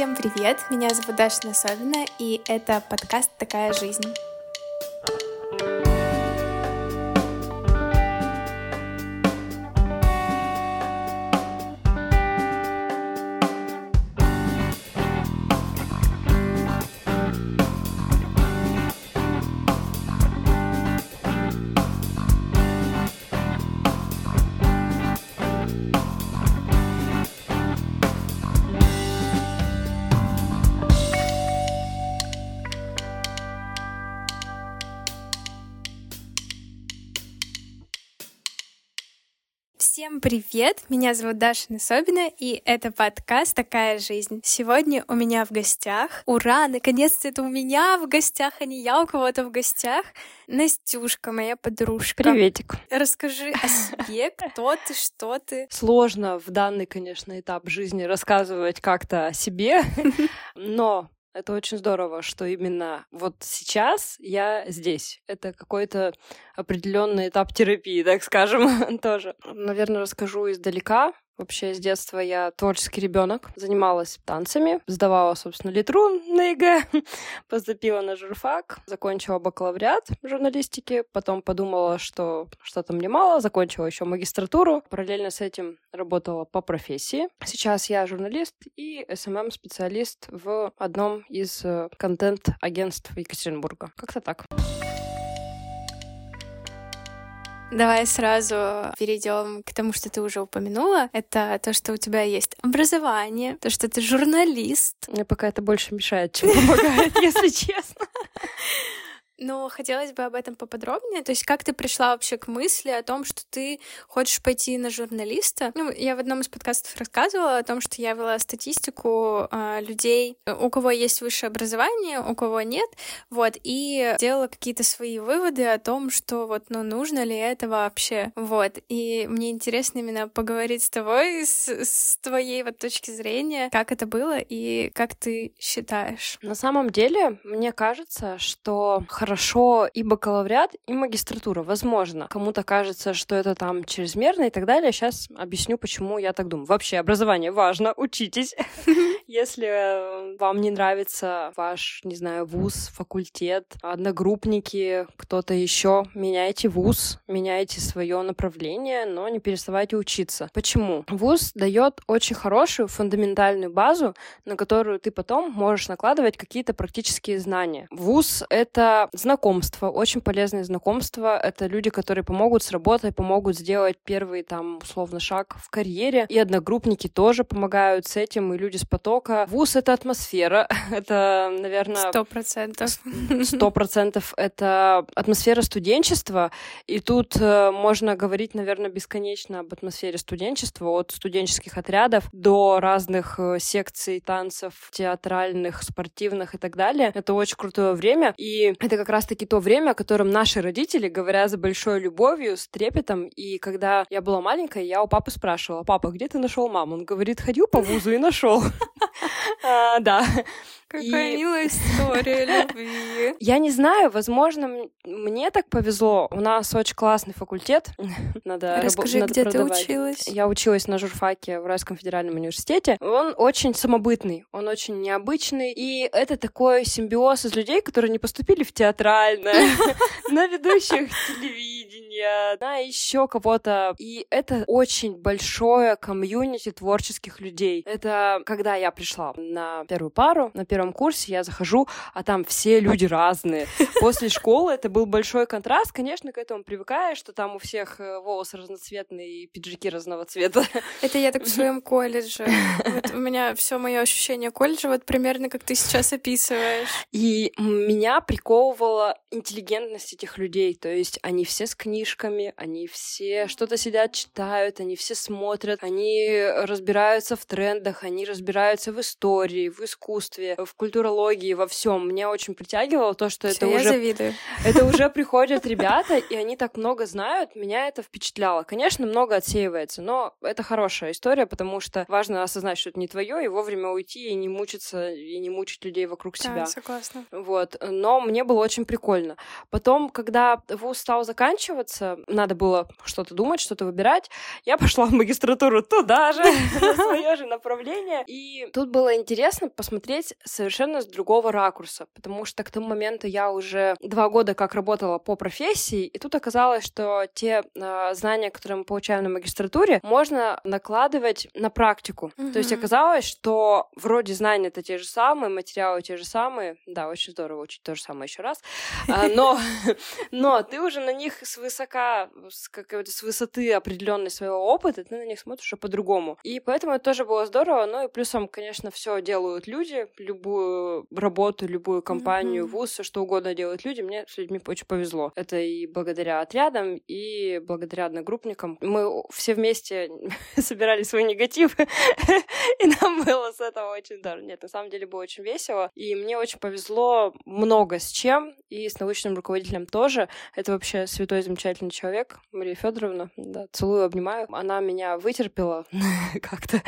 Всем привет! Меня зовут Даша Насобина, и это подкаст «Такая жизнь». Всем привет! Меня зовут Даша Насобина, и это подкаст «Такая жизнь». Сегодня у меня в гостях, ура, наконец-то это у меня в гостях, а не я у кого-то в гостях, Настюшка, моя подружка. Приветик. Расскажи о себе, кто ты, что ты. Сложно в данный, конечно, этап жизни рассказывать как-то о себе, но это очень здорово, что именно вот сейчас я здесь. Это какой-то определенный этап терапии, так скажем, тоже. Наверное, расскажу издалека. Вообще с детства я творческий ребенок, занималась танцами, сдавала, собственно, литру на ЕГЭ, поступила на журфак, закончила бакалавриат журналистики, потом подумала, что что-то мне мало, закончила еще магистратуру, параллельно с этим работала по профессии. Сейчас я журналист и SMM-специалист в одном из э, контент-агентств Екатеринбурга. Как-то так. Давай сразу перейдем к тому, что ты уже упомянула. Это то, что у тебя есть образование, то, что ты журналист. Мне пока это больше мешает, чем помогает, если честно. Но хотелось бы об этом поподробнее. То есть как ты пришла вообще к мысли о том, что ты хочешь пойти на журналиста? Ну, я в одном из подкастов рассказывала о том, что я вела статистику э, людей, у кого есть высшее образование, у кого нет, вот, и делала какие-то свои выводы о том, что вот, ну, нужно ли это вообще, вот. И мне интересно именно поговорить с тобой, с, с твоей вот точки зрения, как это было и как ты считаешь. На самом деле, мне кажется, что хорошо и бакалавриат, и магистратура. Возможно, кому-то кажется, что это там чрезмерно и так далее. Сейчас объясню, почему я так думаю. Вообще, образование важно, учитесь. Если э, вам не нравится ваш, не знаю, вуз, факультет, одногруппники, кто-то еще, меняйте вуз, меняйте свое направление, но не переставайте учиться. Почему? Вуз дает очень хорошую фундаментальную базу, на которую ты потом можешь накладывать какие-то практические знания. Вуз — это знакомства, очень полезные знакомства. Это люди, которые помогут с работой, помогут сделать первый, там, условно, шаг в карьере. И одногруппники тоже помогают с этим, и люди с потока. Вуз — это атмосфера. это, наверное... Сто процентов. Сто процентов это атмосфера студенчества. И тут э, можно говорить, наверное, бесконечно об атмосфере студенчества, от студенческих отрядов до разных э, секций танцев, театральных, спортивных и так далее. Это очень крутое время. И это как раз-таки то время, о котором наши родители говорят с большой любовью, с трепетом. И когда я была маленькая, я у папы спрашивала, папа, где ты нашел маму? Он говорит, ходил по вузу и нашел. А, да. Какая и... милая история любви. Я не знаю, возможно, мне так повезло. У нас очень классный факультет. Надо Расскажи, где ты училась? Я училась на журфаке в Райском федеральном университете. Он очень самобытный, он очень необычный. И это такой симбиоз из людей, которые не поступили в театральное, на ведущих телевидения, на еще кого-то. И это очень большое комьюнити творческих людей. Это когда я пришла на первую пару, на первом курсе я захожу, а там все люди разные. После школы это был большой контраст. Конечно, к этому привыкаешь, что там у всех э, волосы разноцветные и пиджаки разного цвета. Это я так в своем колледже. Вот у меня все мое ощущение колледжа вот примерно как ты сейчас описываешь. И меня приковывала интеллигентность этих людей. То есть они все с книжками, они все что-то сидят, читают, они все смотрят, они разбираются в трендах, они разбираются в истории, в искусстве, в культурологии, во всем. Меня очень притягивало то, что Всё, это уже... завидую. Это уже приходят ребята, и они так много знают. Меня это впечатляло. Конечно, много отсеивается, но это хорошая история, потому что важно осознать, что это не твое, и вовремя уйти, и не мучиться, и не мучить людей вокруг себя. согласна. Вот. Но мне было очень прикольно. Потом, когда вуз стал заканчивать, раскачиваться, надо было что-то думать, что-то выбирать. Я пошла в магистратуру туда же, на свое же направление. И тут было интересно посмотреть совершенно с другого ракурса, потому что к тому моменту я уже два года как работала по профессии, и тут оказалось, что те э, знания, которые мы получаем на магистратуре, можно накладывать на практику. Mm-hmm. То есть оказалось, что вроде знания это те же самые, материалы те же самые. Да, очень здорово учить то же самое еще раз. А, но, но ты уже на них свысока, с, какой-то, с высоты определенной своего опыта, ты на них смотришь уже по-другому. И поэтому это тоже было здорово. Ну и плюсом, конечно, все делают люди, любую работу, любую компанию, mm-hmm. вуз, все что угодно делают люди. Мне с людьми очень повезло. Это и благодаря отрядам, и благодаря одногруппникам. Мы все вместе собирали свой негатив, и нам было с этого очень здорово. Нет, на самом деле было очень весело, и мне очень повезло много с чем, и с научным руководителем тоже. Это вообще святой замечательный человек, Мария Федоровна. Да, целую, обнимаю. Она меня вытерпела как-то.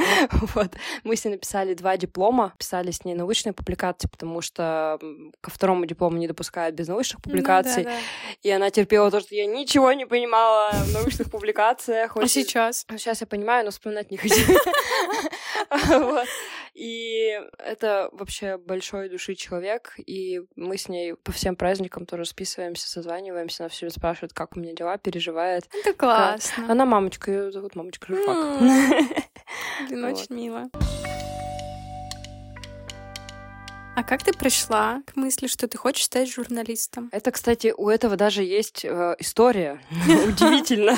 вот. Мы с ней написали два диплома, писали с ней научные публикации, потому что ко второму диплому не допускают без научных ну публикаций. Ну, да, да. И она терпела то, что я ничего не понимала в научных публикациях. А сейчас? Сейчас я понимаю, но вспоминать не хочу. И это вообще большой души человек, и мы с ней по всем праздникам тоже списываемся, созваниваемся, она все спрашивает, как у меня дела, переживает. Это классно. Она мамочка, ее зовут мамочка Журфак. Блин, очень мило. А как ты пришла к мысли, что ты хочешь стать журналистом? Это, кстати, у этого даже есть э, история. Удивительно.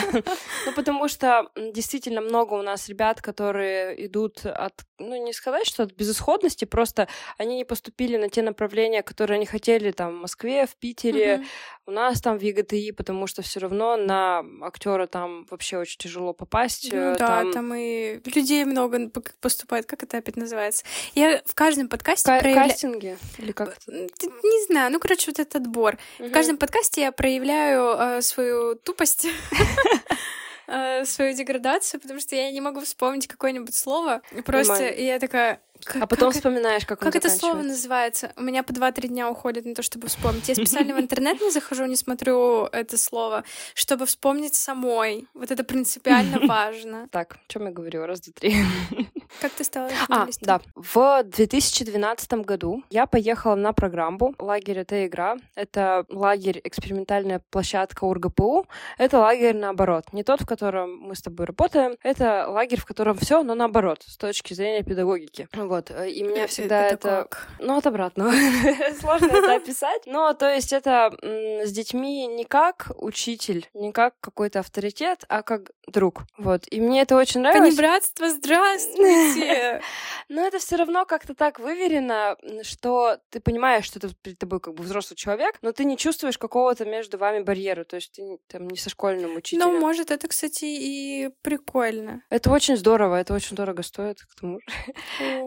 Ну, потому что действительно много у нас ребят, которые идут от, ну, не сказать, что от безысходности, просто они не поступили на те направления, которые они хотели там в Москве, в Питере, у нас там в ЕГТИ, потому что все равно на актера там вообще очень тяжело попасть. Ну э, да, там и людей много поступает. Как это опять называется? Я в каждом подкасте проявляю кастинге? Или как Не знаю. Ну, короче, вот этот отбор. Угу. В каждом подкасте я проявляю э, свою тупость. Э, свою деградацию, потому что я не могу вспомнить какое-нибудь слово. Просто я такая, как, а потом как вспоминаешь, как Как это слово называется? У меня по 2-3 дня уходит на то, чтобы вспомнить. Я специально в интернет не захожу, не смотрю это слово, чтобы вспомнить самой. Вот это принципиально важно. Так, о чем я говорю? Раз, два, три. Как ты стала А, да. В 2012 году я поехала на программу «Лагерь — это игра». Это лагерь, экспериментальная площадка УрГПУ. Это лагерь наоборот. Не тот, в котором мы с тобой работаем. Это лагерь, в котором все, но наоборот, с точки зрения педагогики. Вот. И мне всегда это... это... Ну, от обратного. Сложно это описать. Но, то есть, это с детьми не как учитель, не как какой-то авторитет, а как друг. Вот. И мне это очень нравилось. Понебратство, здравствуйте! Но это все равно как-то так выверено, что ты понимаешь, что ты перед тобой как бы взрослый человек, но ты не чувствуешь какого-то между вами барьера, то есть ты там не со школьным учителем. Ну, может, это, кстати, и прикольно. Это очень здорово, это очень дорого стоит, к тому же.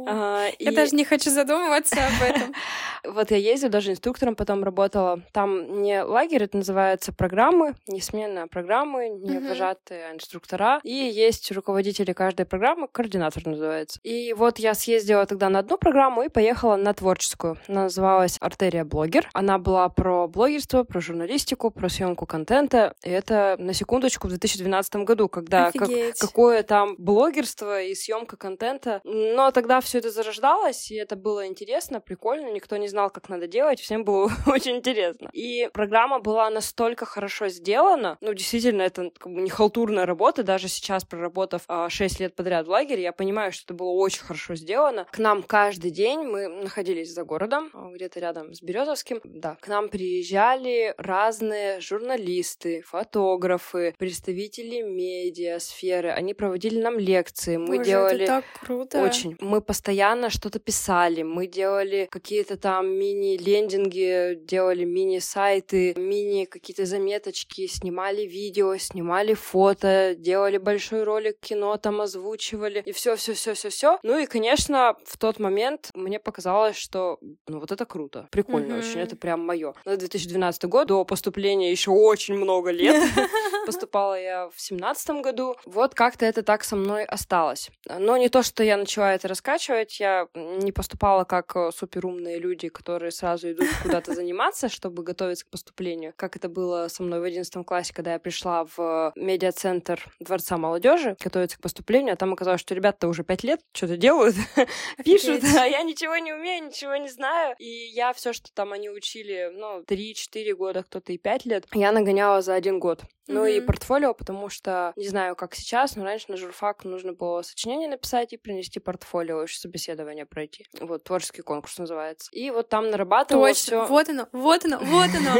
А, я даже не хочу задумываться об этом. Вот я ездила, даже инструктором потом работала. Там не лагерь, это называется программы, не сменные а программы, не вожатые, а инструктора. И есть руководители каждой программы, координатор называется. И вот я съездила тогда на одну программу и поехала на творческую. Она называлась «Артерия блогер». Она была про блогерство, про журналистику, про съемку контента. И это, на секундочку, в 2012 году, когда как, какое там блогерство и съемка контента. Но тогда все это зарождалось, и это было интересно, прикольно. Никто не знал, как надо делать, всем было очень интересно. И программа была настолько хорошо сделана. Ну, действительно, это как бы не халтурная работа. Даже сейчас, проработав а, 6 лет подряд в лагере, я понимаю, что это было очень хорошо сделано. К нам каждый день, мы находились за городом, а, где-то рядом с Березовским, да, к нам приезжали разные журналисты, фотографы, представители медиа, сферы. Они проводили нам лекции, мы Боже, делали... Так круто. Очень. Мы постоянно что-то писали, мы делали какие-то там мини-лендинги, делали мини-сайты, мини какие-то заметочки, снимали видео, снимали фото, делали большой ролик кино, там озвучивали, и все, все, все, все, все. Ну и, конечно, в тот момент мне показалось, что ну вот это круто, прикольно mm-hmm. очень, это прям мое. На 2012 год, до поступления еще очень много лет. Поступала я в семнадцатом году. Вот как-то это так со мной осталось. Но не то, что я начала это раскачивать, конкурировать. Я не поступала как э, суперумные люди, которые сразу идут куда-то заниматься, чтобы готовиться к поступлению. Как это было со мной в 11 классе, когда я пришла в медиацентр Дворца молодежи готовиться к поступлению, а там оказалось, что ребята уже пять лет что-то делают, пишут, а я ничего не умею, ничего не знаю. И я все, что там они учили, ну, 3-4 года, кто-то и 5 лет, я нагоняла за один год. Ну mm-hmm. и портфолио, потому что, не знаю, как сейчас, но раньше на журфак нужно было сочинение написать и принести портфолио, еще собеседование пройти. Вот, творческий конкурс называется. И вот там нарабатывала Точно, всё... вот оно, вот оно, вот оно,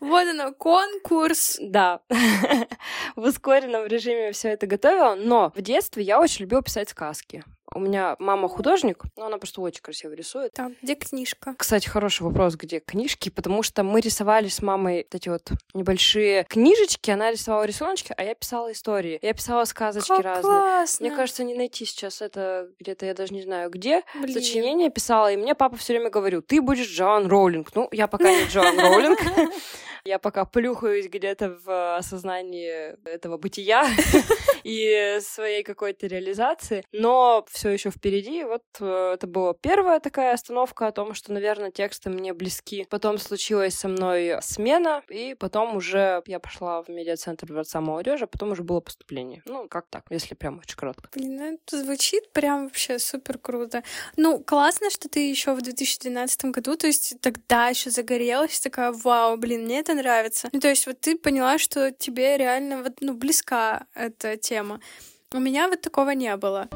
вот оно, конкурс. Да, в ускоренном режиме все это готовила, но в детстве я очень любила писать сказки. У меня мама художник, но она просто очень красиво рисует. Так, где книжка? Кстати, хороший вопрос, где книжки, потому что мы рисовали с мамой эти вот небольшие книжечки, она рисовала рисуночки, а я писала истории. Я писала сказочки как разные. Классно. Мне кажется, не найти сейчас это где-то, я даже не знаю где. Блин. Сочинение писала, и мне папа все время говорил, ты будешь Джоан Роулинг. Ну, я пока не Джоан Роулинг. Я пока плюхаюсь где-то в осознании этого бытия и своей какой-то реализации, но все еще впереди. Вот э, это была первая такая остановка о том, что, наверное, тексты мне близки. Потом случилась со мной смена, и потом уже я пошла в медиацентр Дворца молодежи, а потом уже было поступление. Ну, как так, если прям очень коротко. Блин, ну это звучит прям вообще супер круто. Ну, классно, что ты еще в 2012 году, то есть тогда еще загорелась, такая, вау, блин, мне это нравится. Ну, то есть вот ты поняла, что тебе реально вот, ну, близка эта тема. У меня вот такого не было.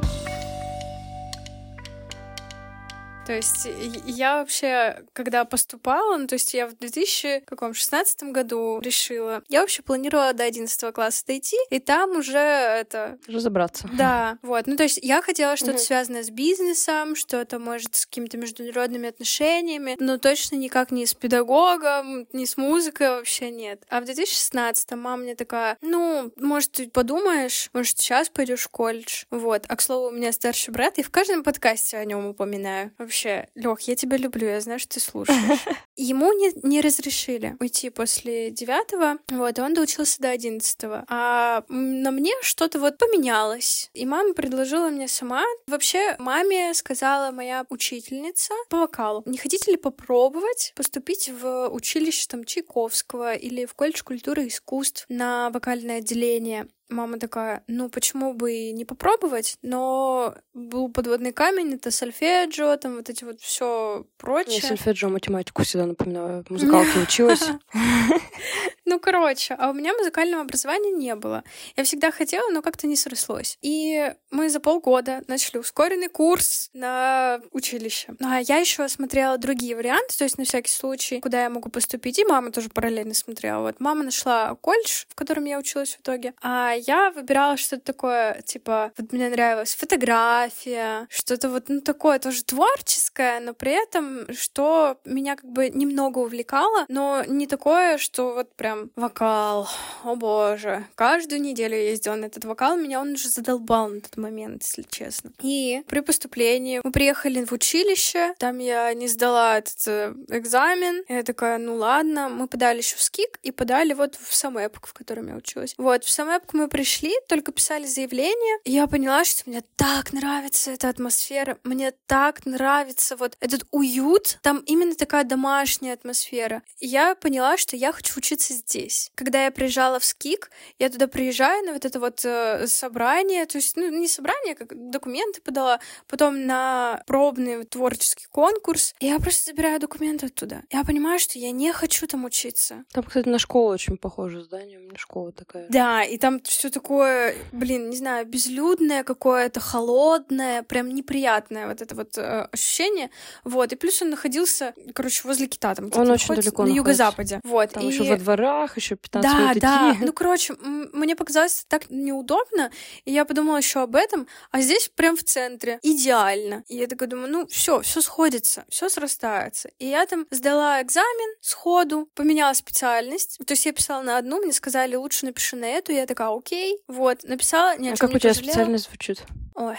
То есть я вообще, когда поступала, ну, то есть я в 2016 году решила, я вообще планировала до 11 класса дойти, и там уже это... Разобраться. Да, вот. Ну, то есть я хотела что-то связанное с бизнесом, что-то, может, с какими-то международными отношениями, но точно никак не с педагогом, не с музыкой вообще нет. А в 2016 мама мне такая, ну, может, ты подумаешь, может, сейчас пойдешь в колледж. Вот. А, к слову, у меня старший брат, и в каждом подкасте о нем упоминаю вообще, Лех, я тебя люблю, я знаю, что ты слушаешь. Ему не, не разрешили уйти после девятого, вот, он доучился до одиннадцатого. А на мне что-то вот поменялось. И мама предложила мне сама. Вообще, маме сказала моя учительница по вокалу, не хотите ли попробовать поступить в училище там Чайковского или в колледж культуры и искусств на вокальное отделение? Мама такая, ну почему бы и не попробовать, но был подводный камень, это сольфеджио, там вот эти вот все прочее. Я сольфеджио математику всегда напоминаю, музыкалки училась. Ну, короче, а у меня музыкального образования не было. Я всегда хотела, но как-то не срослось. И мы за полгода начали ускоренный курс на училище. А я еще смотрела другие варианты, то есть на всякий случай, куда я могу поступить. И мама тоже параллельно смотрела. Вот мама нашла колледж, в котором я училась в итоге. А я выбирала что-то такое, типа, вот мне нравилась фотография, что-то вот, ну, такое тоже творческое, но при этом, что меня как бы немного увлекало, но не такое, что вот прям вокал, о боже. Каждую неделю я ездила на этот вокал, меня он уже задолбал на тот момент, если честно. И при поступлении мы приехали в училище, там я не сдала этот э, экзамен, я такая, ну ладно, мы подали еще в СКИК и подали вот в самэпк, в котором я училась. Вот, в самэпк мы пришли, только писали заявление, и я поняла, что мне так нравится эта атмосфера, мне так нравится вот этот уют, там именно такая домашняя атмосфера. И я поняла, что я хочу учиться здесь. Когда я приезжала в СКИК, я туда приезжаю на вот это вот э, собрание, то есть, ну, не собрание, как документы подала, потом на пробный творческий конкурс, и я просто забираю документы оттуда. Я понимаю, что я не хочу там учиться. Там, кстати, на школу очень похоже здание, у меня школа такая. Да, и там все такое, блин, не знаю, безлюдное какое-то, холодное, прям неприятное вот это вот э, ощущение. Вот, и плюс он находился, короче, возле Кита, там он очень далеко на юго-западе. Вот, там и... еще во дворах, еще 15 да, минут Да, ну, короче, мне показалось так неудобно, и я подумала еще об этом, а здесь прям в центре, идеально. И я такая думаю, ну, все, все сходится, все срастается. И я там сдала экзамен сходу, поменяла специальность. То есть я писала на одну, мне сказали, лучше напиши на эту. Я такая, окей. Вот, написала, ни А как у тебя специальность звучит? Ой.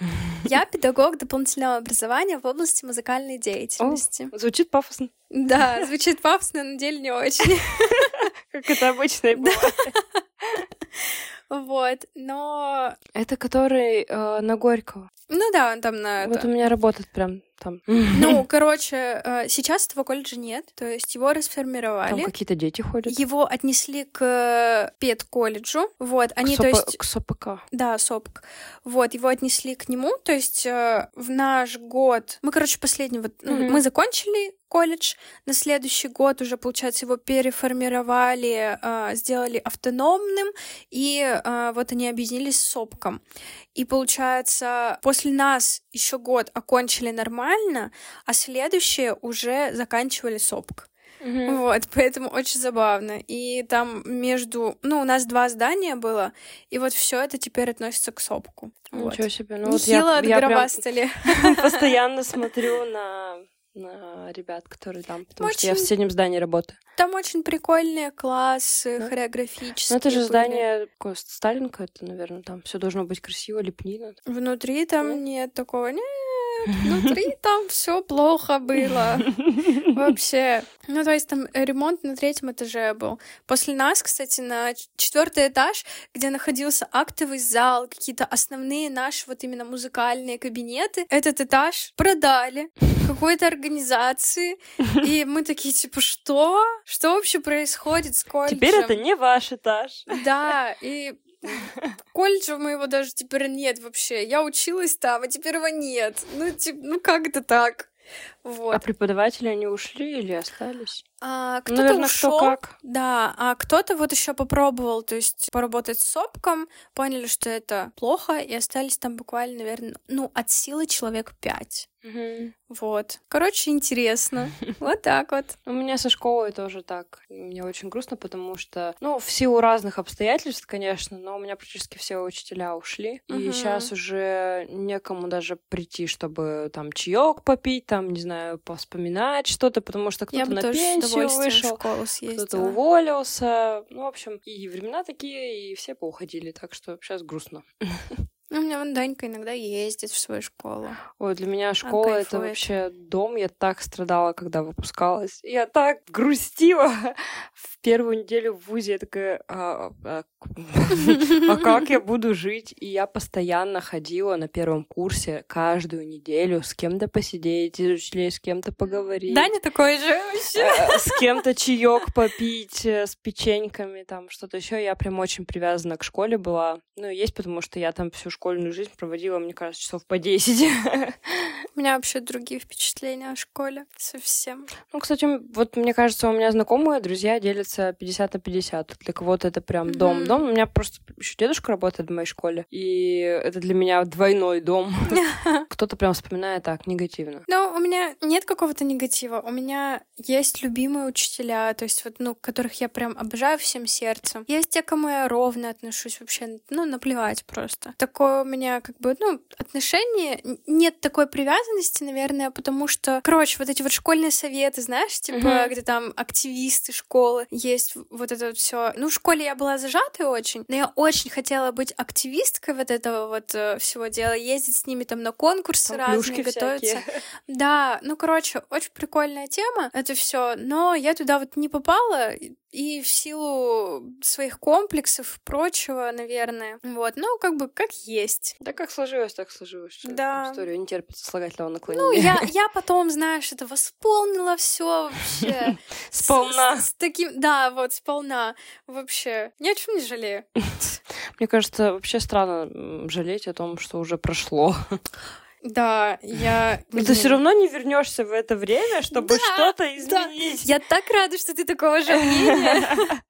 Я педагог дополнительного образования в области музыкальной деятельности. О, звучит пафосно. Да, звучит пафосно, но на деле не очень. Как это обычно и бывает. Вот, но... Это который э, на Горького. Ну да, он там на... Вот это. у меня работает прям там. Ну, короче, э, сейчас этого колледжа нет, то есть его Там расформировали. какие-то дети ходят. Его отнесли к педколледжу, вот, они, к, то есть, к СОПК. да, СОПК, вот, его отнесли к нему, то есть э, в наш год, мы, короче, последний, вот, Мгм. мы закончили колледж, на следующий год уже, получается, его переформировали, э, сделали автономным, и вот они объединились с СОПКом. И получается, после нас еще год окончили нормально, а следующие уже заканчивали СОПК. Вот, поэтому очень забавно. И там между... Ну, у нас два здания было, и вот все это теперь относится к СОПКу. Вот. Ничего себе. Ну, вот я, Нехило я отгробастали. постоянно смотрю на на ребят, которые там, потому что я в Очень- соседнем здании работаю. Там очень прикольные классы Да. хореографические. Ну, это же были. здание какое, Сталинка, это, наверное, там все должно быть красиво, лепнина. Внутри там Да. нет такого. Нет, внутри там все плохо было. Вообще. Ну, то есть там ремонт на третьем этаже был. После нас, кстати, на четвертый этаж, где находился актовый зал, какие-то основные наши вот именно музыкальные кабинеты, этот этаж продали какой-то организации. И мы такие, типа, что? Что вообще происходит с колледжем? Теперь это не ваш этаж. Да, и колледжа моего даже теперь нет вообще. Я училась там, а теперь его нет. Ну, типа, ну как это так? А Вот. преподаватели они ушли или остались? А, кто-то Наверное, ушел, кто как. да, а кто-то вот еще попробовал, то есть поработать с сопком, поняли, что это плохо, и остались там буквально, наверное, ну, от силы человек пять. Вот. Короче, интересно. Вот так вот. У меня со школой тоже так. Мне очень грустно, потому что, ну, в силу разных обстоятельств, конечно, но у меня практически все учителя ушли. И сейчас уже некому даже прийти, чтобы там чаек попить, там, не знаю, повспоминать что-то, потому что кто-то на пенсию вышел. Кто-то уволился. Ну, в общем, и времена такие, и все поуходили. Так что сейчас грустно. Ну, у меня вон Данька иногда ездит в свою школу. Ой, для меня школа это вообще дом. Я так страдала, когда выпускалась. Я так грустила. В первую неделю в ВУЗе я такая, а, а- а как я буду жить? И я постоянно ходила на первом курсе каждую неделю с кем-то посидеть, из учителей с кем-то поговорить. Даня такой же вообще. э, С кем-то чаек попить, э, с печеньками, там что-то еще. Я прям очень привязана к школе была. Ну, и есть, потому что я там всю школьную жизнь проводила, мне кажется, часов по 10. У меня вообще другие впечатления о школе. Совсем. Ну, кстати, вот мне кажется, у меня знакомые друзья делятся 50 на 50. Для кого-то это прям Мгм. дом. Дом. У меня просто еще дедушка работает в моей школе, и это для меня двойной дом. Кто-то прям вспоминает так негативно. Но у меня нет какого-то негатива. У меня есть любимые учителя, то есть вот, ну, которых я прям обожаю всем сердцем. Есть те, кому я ровно отношусь вообще, ну, наплевать просто. Такое у меня, как бы, ну, отношение, н- нет такой привязанности, наверное, потому что, короче, вот эти вот школьные советы, знаешь, типа, Мгм. где там активисты школы, есть вот это вот все. Ну, в школе я была зажатой очень, но я очень хотела быть активисткой вот этого вот э, всего дела, ездить с ними там на конкурсы Там разные, готовиться. всякие. Да, ну, короче, очень прикольная тема, это все, но я туда вот не попала, и- в силу своих комплексов и прочего, наверное, вот, ну, как бы, как есть. Да как сложилось, так сложилось. Да. там История не терпится слагательного Ну, наклонения. я, я потом, знаешь, это восполнила все вообще. Сполна. С, с таким, да, вот, сполна. Вообще, ни о чем не жалею. Мне кажется, вообще странно жалеть о том, что уже прошло. Да, я... Но ты все равно не вернешься в это время, чтобы Да, что-то да. изменить. Я так рада, что ты такого же мнения.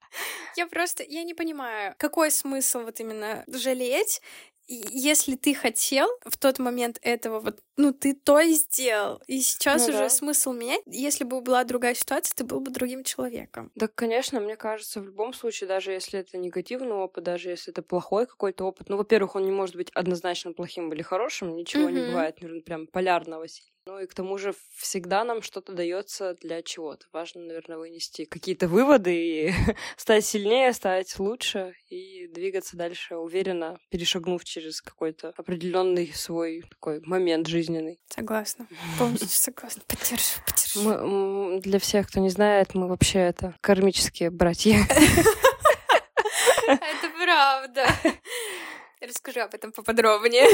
Я просто, я не понимаю, какой смысл вот именно жалеть, если ты хотел в тот момент этого, вот, ну, ты то и сделал. И сейчас Ну уже да. смысл менять. Если бы была другая ситуация, ты был бы другим человеком. Да, конечно, мне кажется, в любом случае, даже если это негативный опыт, даже если это плохой какой-то опыт, ну, во-первых, он не может быть однозначно плохим или хорошим, ничего не Мгм. бывает, наверное, прям полярного сильно. Ну и к тому же всегда нам что-то дается для чего-то. Важно, наверное, вынести какие-то выводы и стать сильнее, стать лучше и двигаться дальше уверенно, перешагнув через какой-то определенный свой такой момент жизненный. Согласна. Полностью согласна. Поддерживаю, поддерживаю. Мы, для всех, кто не знает, мы вообще это кармические братья. Это правда. Расскажи об этом поподробнее.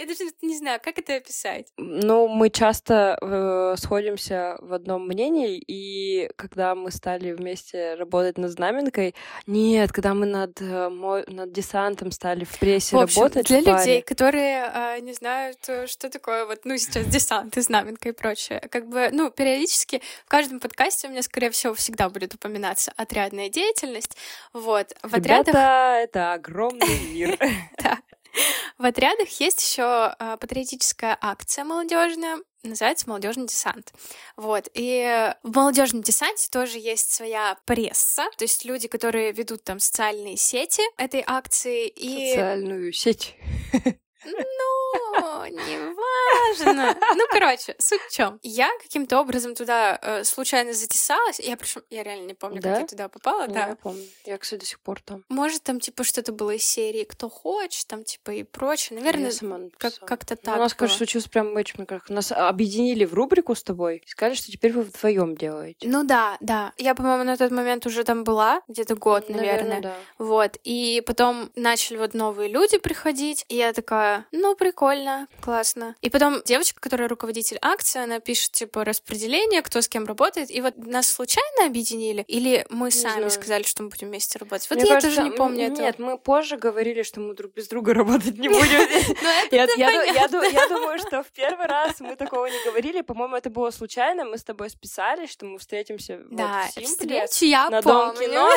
Я даже не знаю, как это описать. Ну, мы часто э, сходимся в одном мнении, и когда мы стали вместе работать над знаменкой, нет, когда мы над, э, над десантом стали в прессе в общем, работать. Для людей, которые э, не знают, э, что такое вот, ну, сейчас десант и знаменка и прочее, как бы, ну, периодически в каждом подкасте у меня, скорее всего, всегда будет упоминаться отрядная деятельность. Вот. В Ребята, отрядах... это огромный мир. Да. В отрядах есть еще э, патриотическая акция молодежная, называется молодежный десант. Вот. И в молодежном десанте тоже есть своя пресса, то есть люди, которые ведут там социальные сети этой акции и... Социальную сеть. Ну, не важно. Ну, короче, суть в чем? Я каким-то образом туда э, случайно затесалась. Я причем, я реально не помню, да? как я туда попала. Я да, я помню. Я, кстати, до сих пор там. Может, там типа что-то было из серии "Кто хочет", там типа и прочее. Наверное, как как-то так. Ну, у нас, кажется, случилось прям этим, как нас объединили в рубрику с тобой. Сказали, что теперь вы вдвоем делаете. Ну да, да. Я, по-моему, на тот момент уже там была, где-то год, наверное. наверное да. Вот. И потом начали вот новые люди приходить, и я такая, ну прикольно классно. И потом девочка, которая руководитель акции, она пишет, типа, распределение, кто с кем работает. И вот нас случайно объединили? Или мы не сами знаю. сказали, что мы будем вместе работать? Вот Мне я кажется, тоже не помню нет, этого. Нет, мы позже говорили, что мы друг без друга работать не будем. Я думаю, что в первый раз мы такого не говорили. По-моему, это было случайно. Мы с тобой списались, что мы встретимся да, в я на Дом кино.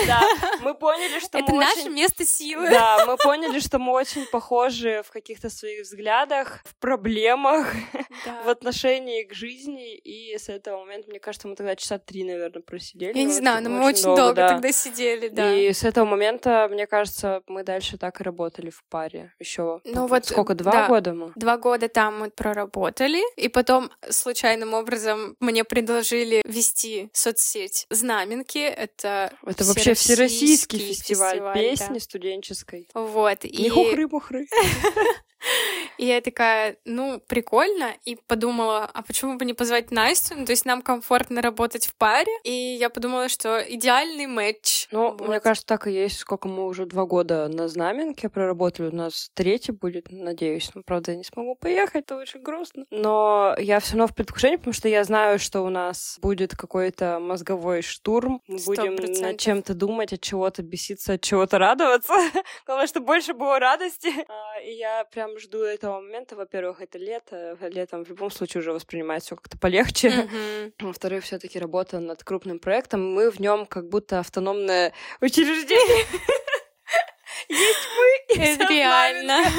Мы поняли, что Это наше место силы. Да, мы поняли, что мы очень похожи в каких-то своих взглядах взглядах, в проблемах, да. в отношении к жизни. И с этого момента, мне кажется, мы тогда часа три, наверное, просидели. Я не знаю, но мы очень долго, долго да. тогда сидели, да. И с этого момента, мне кажется, мы дальше так и работали в паре. Еще ну, вот, сколько, два да, года мы? Два года там мы проработали, и потом случайным образом мне предложили вести соцсеть Знаменки. Это, это вообще всероссийский фестиваль, фестиваль песни да. студенческой. Вот. Не и... хухры-мухры. И я такая, ну, прикольно, и подумала, а почему бы не позвать Настю? Ну, то есть нам комфортно работать в паре, и я подумала, что идеальный матч. Ну, вот. мне кажется, так и есть, сколько мы уже два года на знаменке проработали, у нас третий будет, надеюсь. Ну, правда, я не смогу поехать, это очень грустно. Но я все равно в предвкушении, потому что я знаю, что у нас будет какой-то мозговой штурм, мы 100%. будем над чем-то думать, от чего-то беситься, от чего-то радоваться. Главное, чтобы больше было радости. А, и я прям жду этого момента. Во-первых, это лето. Летом в любом случае уже воспринимать все как-то полегче. Mm-hmm. Во-вторых, все-таки работа над крупным проектом. Мы в нем как будто автономное учреждение. Есть мы. Это реально.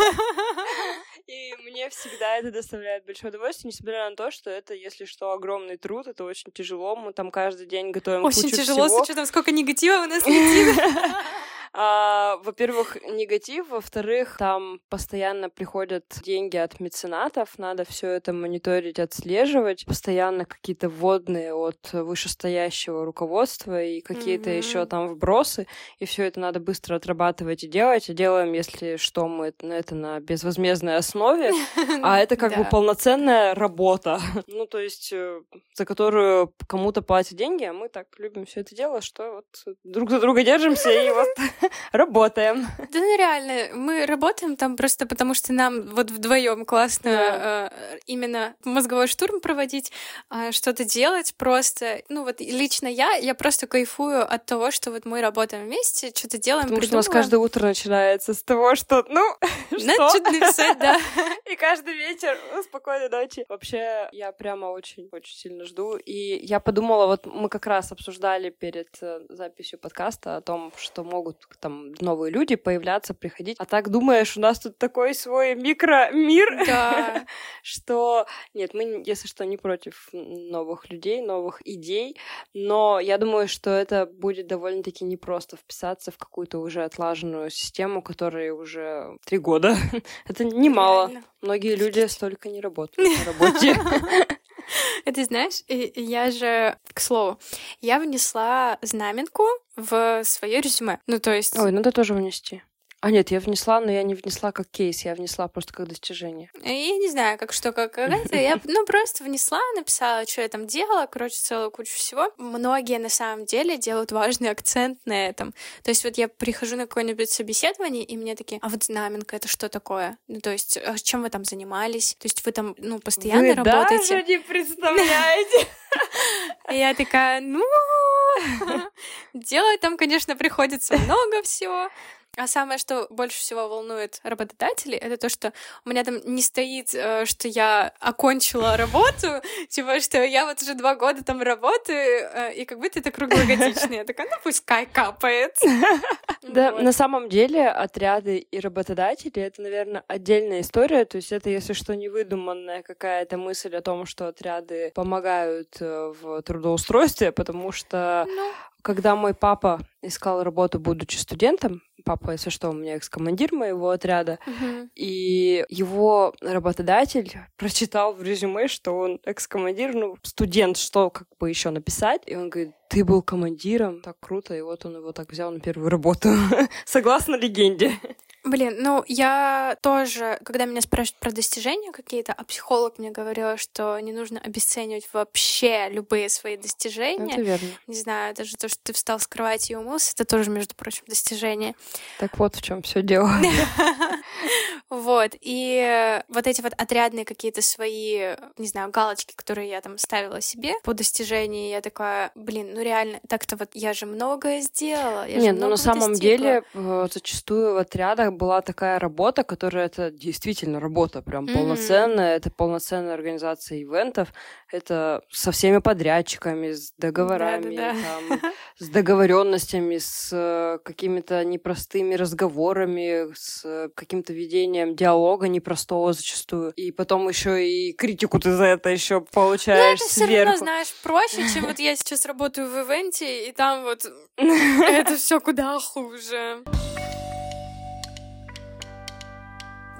И мне всегда это доставляет большое удовольствие, несмотря на то, что это, если что, огромный труд, это очень тяжело. Мы там каждый день готовим очень тяжело, всего. с учетом, сколько негатива у нас летит. А, во-первых, негатив, во-вторых, там постоянно приходят деньги от меценатов, надо все это мониторить, отслеживать, постоянно какие-то вводные от вышестоящего руководства и какие-то mm-hmm. еще там вбросы, и все это надо быстро отрабатывать и делать. И делаем, если что, мы это, на безвозмездной основе, а это как бы полноценная работа, ну то есть э, за которую кому-то платят деньги, а мы так любим все это дело, что вот друг за друга держимся и вот работаем. Да, ну реально, мы работаем там просто потому, что нам вот вдвоем классно да. э, именно мозговой штурм проводить, э, что-то делать просто. Ну вот лично я, я просто кайфую от того, что вот мы работаем вместе, что-то делаем, Потому что у нас каждое утро начинается с того, что, ну, что? что-то написать, да. И каждый вечер, ну, спокойной ночи. Вообще, я прямо очень-очень сильно жду. И я подумала, вот мы как раз обсуждали перед э, записью подкаста о том, что могут там новые люди появляться, приходить. А так думаешь, у нас тут такой свой микромир, да. что нет, мы, если что, не против новых людей, новых идей, но я думаю, что это будет довольно-таки непросто вписаться в какую-то уже отлаженную систему, которая уже три года. это немало. Реально. Многие люди столько не работают на работе. Это знаешь, я же, к слову, я внесла знаменку в свое резюме. Ну, то есть... Ой, надо тоже внести. А нет, я внесла, но я не внесла как кейс, я внесла просто как достижение. Я не знаю, как что, как это. Я, ну, просто внесла, написала, что я там делала, короче, целую кучу всего. Многие, на самом деле, делают важный акцент на этом. То есть вот я прихожу на какое-нибудь собеседование, и мне такие, а вот знаменка — это что такое? Ну, то есть а чем вы там занимались? То есть вы там, ну, постоянно вы работаете? даже не представляете! Я такая, ну, делать там, конечно, приходится много всего. А самое, что больше всего волнует работодателей, это то, что у меня там не стоит, э, что я окончила работу, типа, что я вот уже два года там работаю, э, и как будто это круглогодичный. Я такая, ну пускай капает. Да, на самом деле отряды и работодатели — это, наверное, отдельная история. То есть это, если что, не выдуманная какая-то мысль о том, что отряды помогают э, в трудоустройстве, потому что ну. Когда мой папа искал работу, будучи студентом, папа, если что, у меня экс-командир моего отряда, Мгм. и его работодатель прочитал в резюме, что он экс-командир, ну, студент, что как бы еще написать, и он говорит, ты был командиром, так круто, и вот он его так взял на первую работу, согласно легенде. Блин, ну я тоже, когда меня спрашивают про достижения какие-то, а психолог мне говорил, что не нужно обесценивать вообще любые свои достижения. Это верно. Не знаю, даже то, что ты встал с кровати и умылся, это тоже, между прочим, достижение. Так вот в чем все дело. Вот, и вот эти вот отрядные какие-то свои, не знаю, галочки, которые я там ставила себе по достижению, я такая, блин, ну реально, так-то вот я же многое сделала. Я Нет, ну на самом деле э, зачастую в отрядах была такая работа, которая это действительно работа, прям полноценная, это полноценная организация ивентов, это со всеми подрядчиками, с договорами, там, с договоренностями, с э, какими-то непростыми разговорами, с э, каким-то ведением диалога непростого зачастую. И потом еще и критику ты за это еще Ну, получаешь это все равно, знаешь, проще, чем вот я сейчас работаю в ивенте, и там вот это все куда хуже.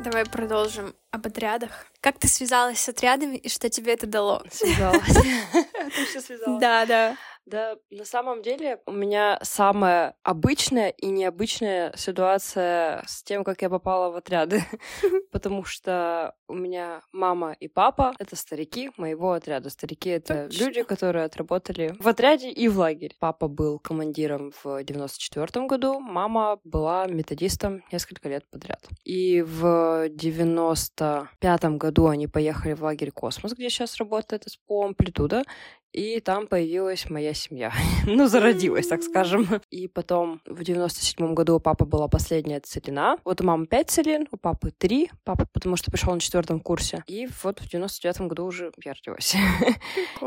Давай продолжим об отрядах. Как ты связалась с отрядами и что тебе это дало? Связалась. Да, да. Да, на самом деле у меня самая обычная и необычная ситуация с тем, как я попала в отряды, потому что у меня мама и папа — это старики моего отряда. Старики — это люди, которые отработали в отряде и в лагере. Папа был командиром в 94 году, мама была методистом несколько лет подряд. И в 95 году они поехали в лагерь «Космос», где сейчас работает СПО «Амплитуда», и там появилась моя семья. ну, зародилась, так скажем. И потом в 97 году у папы была последняя целина. Вот у мамы 5 целин, у папы 3. Папа, потому что пришел на четвертом курсе. И вот в 99 году уже я родилась.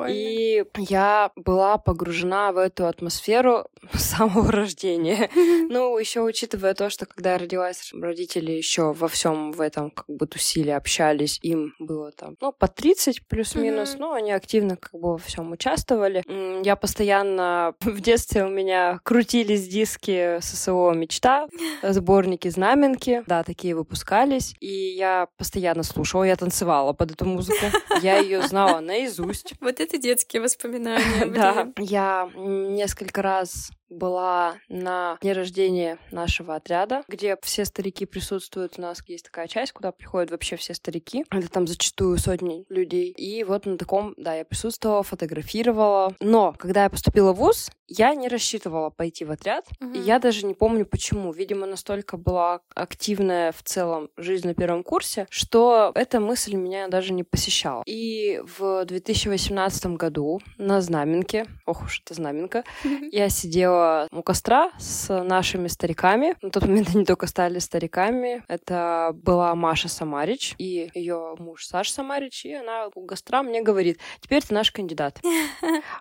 И я была погружена в эту атмосферу с самого рождения. Ну, еще учитывая то, что когда я родилась, родители еще во всем в этом как бы тусили, общались, им было там, ну, по 30 плюс-минус, но они активно как бы во всем участвовали. Я постоянно в детстве у меня крутились диски ССО «Мечта», сборники «Знаменки», да, такие выпускались, и я постоянно слушала, я танцевала под эту музыку, я ее знала наизусть. Вот это детские воспоминания, Да, я несколько раз была на дне рождения нашего отряда, где все старики присутствуют. У нас есть такая часть, куда приходят вообще все старики. Это там зачастую сотни людей. И вот на таком, да, я присутствовала, фотографировала. Но когда я поступила в ВУЗ, я не рассчитывала пойти в отряд. И Мгм. я даже не помню почему. Видимо, настолько была активная в целом жизнь на первом курсе, что эта мысль меня даже не посещала. И в 2018 году на Знаменке, ох уж это Знаменка, я сидела у костра с нашими стариками. На тот момент они только стали стариками. Это была Маша Самарич и ее муж Саш Самарич, и она у костра мне говорит, теперь ты наш кандидат.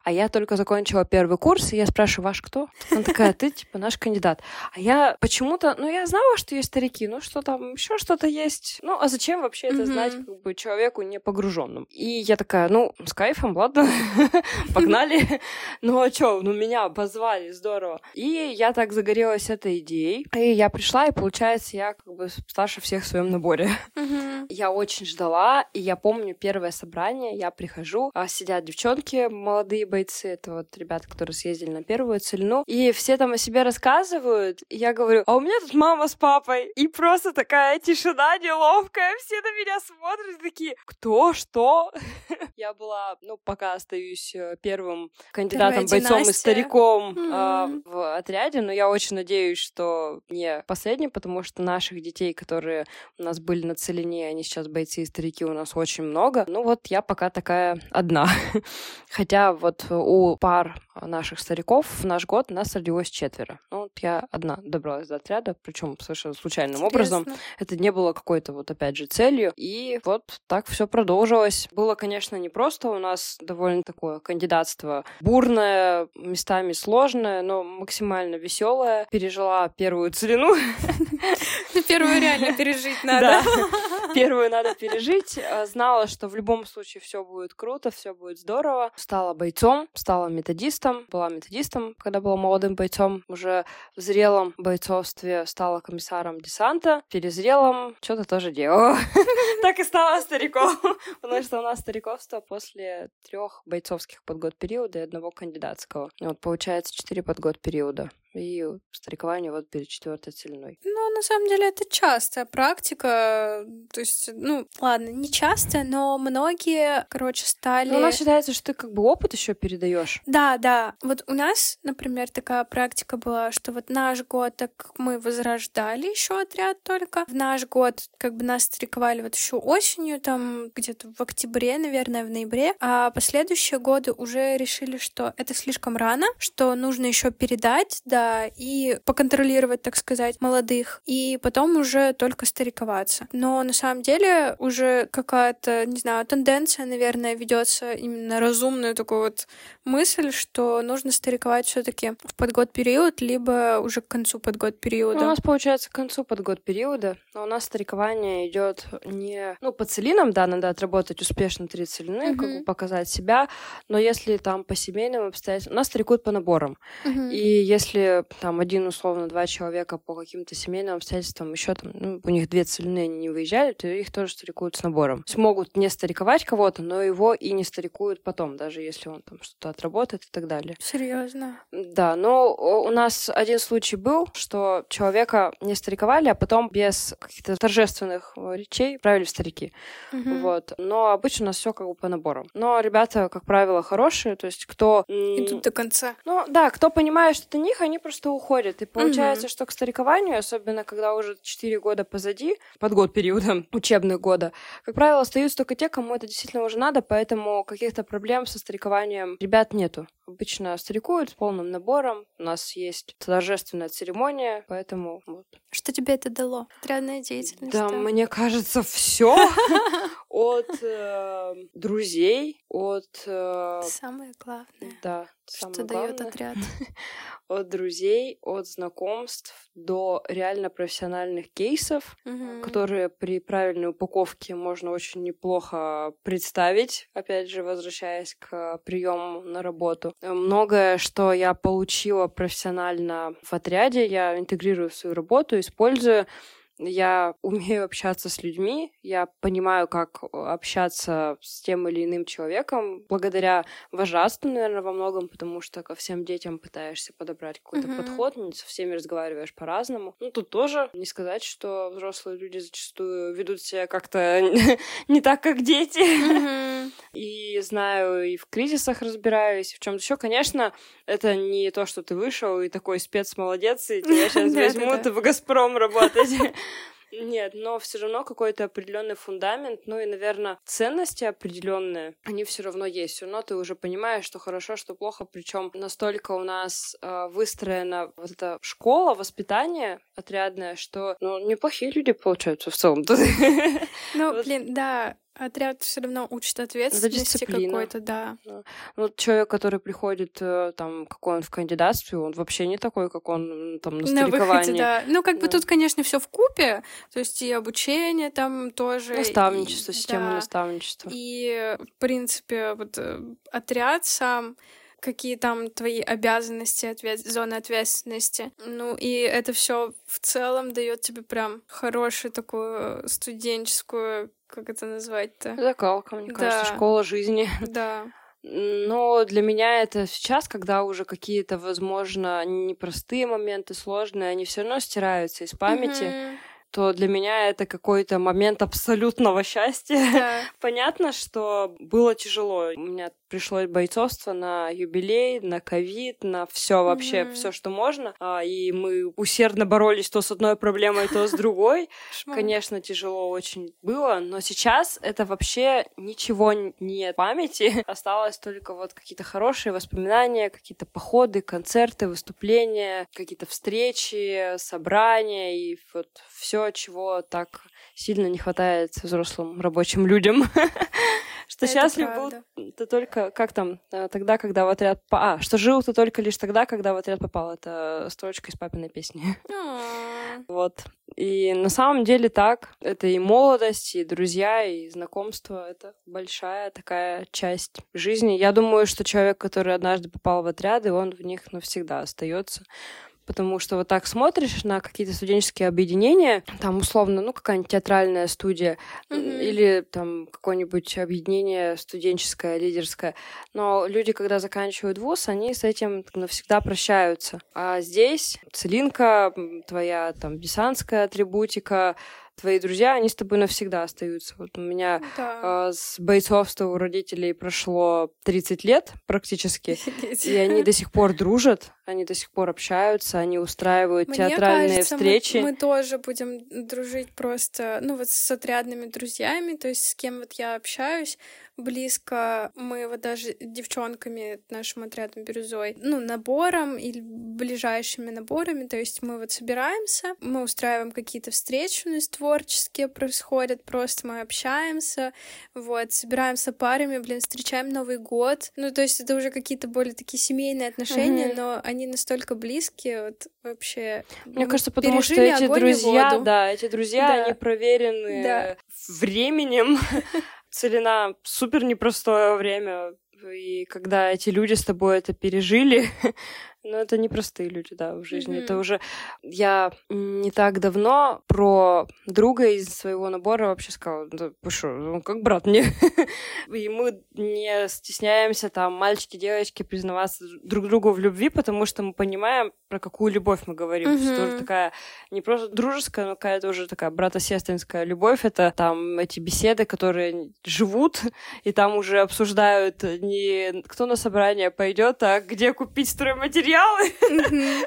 А я только закончила первый курс, и я спрашиваю, ваш кто? Она такая, ты типа наш кандидат. А я почему-то, ну я знала, что есть старики, ну что там, еще что-то есть. Ну а зачем вообще это знать как бы человеку не погруженному? И я такая, ну с кайфом, ладно, погнали. Ну а чё, ну меня позвали с здорово. И я так загорелась этой идеей. И я пришла, и получается, я как бы старше всех в своем наборе. Я очень ждала, и я помню первое собрание, я прихожу, а сидят девчонки, молодые бойцы, это вот ребята, которые съездили на первую целину, и все там о себе рассказывают, и я говорю, а у меня тут мама с папой, и просто такая тишина неловкая, все на меня смотрят, такие, кто, что? Я была, ну, пока остаюсь э, первым кандидатом, бойцом и стариком в отряде, но я очень надеюсь, что не последним, потому что наших детей, которые у нас были на целине, они сейчас бойцы и старики, у нас очень много. Ну вот я пока такая одна. Хотя вот у пар наших стариков в наш год нас родилось четверо. Ну вот я одна добралась до отряда, причем совершенно случайным образом. Интересно. Это не было какой-то вот опять же целью. И вот так все продолжилось. Было, конечно, непросто. У нас довольно такое кандидатство бурное, местами сложное, но максимально веселое. Пережила первую целину. Ну, Первую реально пережить надо. Первую надо пережить. А, Знала, что в любом случае все будет круто, все будет здорово. Стала бойцом, стала методистом. Была методистом, когда была молодым бойцом. Уже в зрелом бойцовстве стала комиссаром десанта. Перезрелом что-то тоже делала. Так и стала стариком. Потому что у нас стариковство после трех бойцовских подгод периода и одного кандидатского. Вот получается четыре подгод периода. И старикование вот перед четвертой целиной. Ну, на самом деле, это частая практика. То есть, ну, ладно, не часто, но многие, короче, стали... Ну, у нас считается, что ты как бы опыт еще передаешь. Да, да. Вот у нас, например, такая практика была, что вот наш год, так как мы возрождали еще отряд только, в наш год как бы нас стриковали вот еще осенью, там где-то в октябре, наверное, в ноябре, а последующие годы уже решили, что это слишком рано, что нужно еще передать, да, и поконтролировать, так сказать, молодых, и потом уже только стариковаться. Но на самом деле уже какая-то, не знаю, тенденция, наверное, ведется именно разумную такую вот мысль, что нужно стариковать все-таки в подгод период, либо уже к концу подгод Ну, периода. у нас получается к концу подгод периода, но у нас старикование идет не... Ну, по целинам, да, надо отработать успешно три целины, как бы показать себя, но если там по семейным обстоятельствам... У нас старикуют по наборам. Мгм. И если там один, условно, два человека по каким-то семейным обстоятельствам еще там, ну, у них две целины, они не выезжали, то их тоже старикуют с набором. То есть могут не стариковать кого-то, но его и не старикуют потом, даже если он там что-то отработает и так далее. Серьезно. Да, но у нас один случай был, что человека не стариковали, а потом без каких-то торжественных э, речей правили старики. Вот. Но обычно у нас все как бы по наборам. Но ребята, как правило, хорошие, то есть кто... Идут до конца. ну да, кто понимает, что это них, они просто уходят. И получается, что к старикованию, особенно когда уже 4 года позади, под год периода учебных года, как правило, остаются только те, кому это действительно уже надо, поэтому каких-то проблем со старикованием ребят нету. Обычно старикуют с полным набором, у нас есть торжественная церемония, поэтому вот. Что тебе это дало? Отрядная деятельность. Да, мне кажется, все от э, друзей, от э, Самое главное, да, что самое дает главное. отряд. от друзей, от знакомств до реально профессиональных кейсов, Мгм. которые при правильной упаковке можно очень неплохо представить, опять же, возвращаясь к приему на работу. Многое, что я получила профессионально в отряде, я интегрирую в свою работу, использую. Я умею общаться с людьми, я понимаю, как общаться с тем или иным человеком, благодаря вожатству, наверное, во многом, потому что ко всем детям пытаешься подобрать какой-то Мгм. подход, не со всеми разговариваешь по-разному. Ну, тут тоже не сказать, что взрослые люди зачастую ведут себя как-то не так, как дети. Мгм. И знаю, и в кризисах разбираюсь, и в чем еще. Конечно, это не то, что ты вышел и такой спец-молодец, и тебя сейчас возьмут в «Газпром» работать. Нет, но все равно какой-то определенный фундамент, ну и, наверное, ценности определенные, они все равно есть. Все равно ты уже понимаешь, что хорошо, что плохо. Причем настолько у нас э, выстроена вот эта школа, воспитание отрядное, что ну, неплохие люди получаются в целом. Ну, блин, да, отряд все равно учит ответственности какой-то, да. Ну, человек, который приходит, э, там, какой он в кандидатстве, он вообще не такой, как он там на На выходе, да. Ну, как бы Да. тут, конечно, все в купе, то есть и обучение там тоже. Наставничество, и- система да. наставничества. И, в принципе, вот э, отряд сам, какие там твои обязанности, ответ... зоны ответственности. Ну и это все в целом дает тебе прям хорошую такую студенческую, как это назвать-то? Закалка, мне да. кажется, школа жизни. Да. Но для меня это сейчас, когда уже какие-то, возможно, непростые моменты, сложные, они все равно стираются из памяти. Mm-hmm то для меня это какой-то момент абсолютного счастья. Да. Понятно, что было тяжело. У меня пришлось бойцовство на юбилей, на ковид, на все вообще, mm-hmm. все, что можно. А, и мы усердно боролись то с одной проблемой, то с другой. Конечно, тяжело очень было, но сейчас это вообще ничего нет памяти. Осталось только вот какие-то хорошие воспоминания, какие-то походы, концерты, выступления, какие-то встречи, собрания и вот все, чего так сильно не хватает взрослым рабочим людям. Что счастлив был ты только, как там, э, тогда, когда в отряд... А, что жил ты только лишь тогда, когда в отряд попал. Это строчка из папиной песни. Вот. И на самом деле так. Это и молодость, и друзья, и знакомство. Это большая такая часть жизни. Я думаю, что человек, который однажды попал в отряды, он в них навсегда остается потому что вот так смотришь на какие-то студенческие объединения, там условно, ну, какая-нибудь театральная студия mm-hmm. или там какое-нибудь объединение студенческое, лидерское, но люди, когда заканчивают вуз, они с этим навсегда прощаются. А здесь целинка, твоя там десантская атрибутика, твои друзья, они с тобой навсегда остаются. Вот у меня да. э, с бойцовства у родителей прошло 30 лет практически, и они до сих пор дружат, они до сих пор общаются, они устраивают Мне театральные кажется, встречи. Мы, мы тоже будем дружить просто, ну вот с отрядными друзьями, то есть с кем вот я общаюсь, близко. Мы вот даже девчонками нашим отрядом бирюзой, ну, набором или ближайшими наборами, то есть мы вот собираемся, мы устраиваем какие-то встречи у нас творческие происходят, просто мы общаемся, вот, собираемся парами, блин, встречаем Новый год. Ну, то есть это уже какие-то более такие семейные отношения, mm-hmm. но они настолько близкие, вот вообще. Мне кажется, потому что эти друзья, да, эти друзья, да. они проверены да. временем, Целина супер непростое время, и когда эти люди с тобой это пережили, Но это не простые люди, да, в жизни. Mm-hmm. Это уже... Я не так давно про друга из своего набора вообще сказала, да, что, он как брат мне. И мы не стесняемся там, мальчики, девочки, признаваться друг другу в любви, потому что мы понимаем, про какую любовь мы говорим. Mm-hmm. Это уже такая не просто дружеская, но какая-то уже такая братосестринская любовь. Это там эти беседы, которые живут, и там уже обсуждают не кто на собрание пойдет, а где купить стройматериал материалы,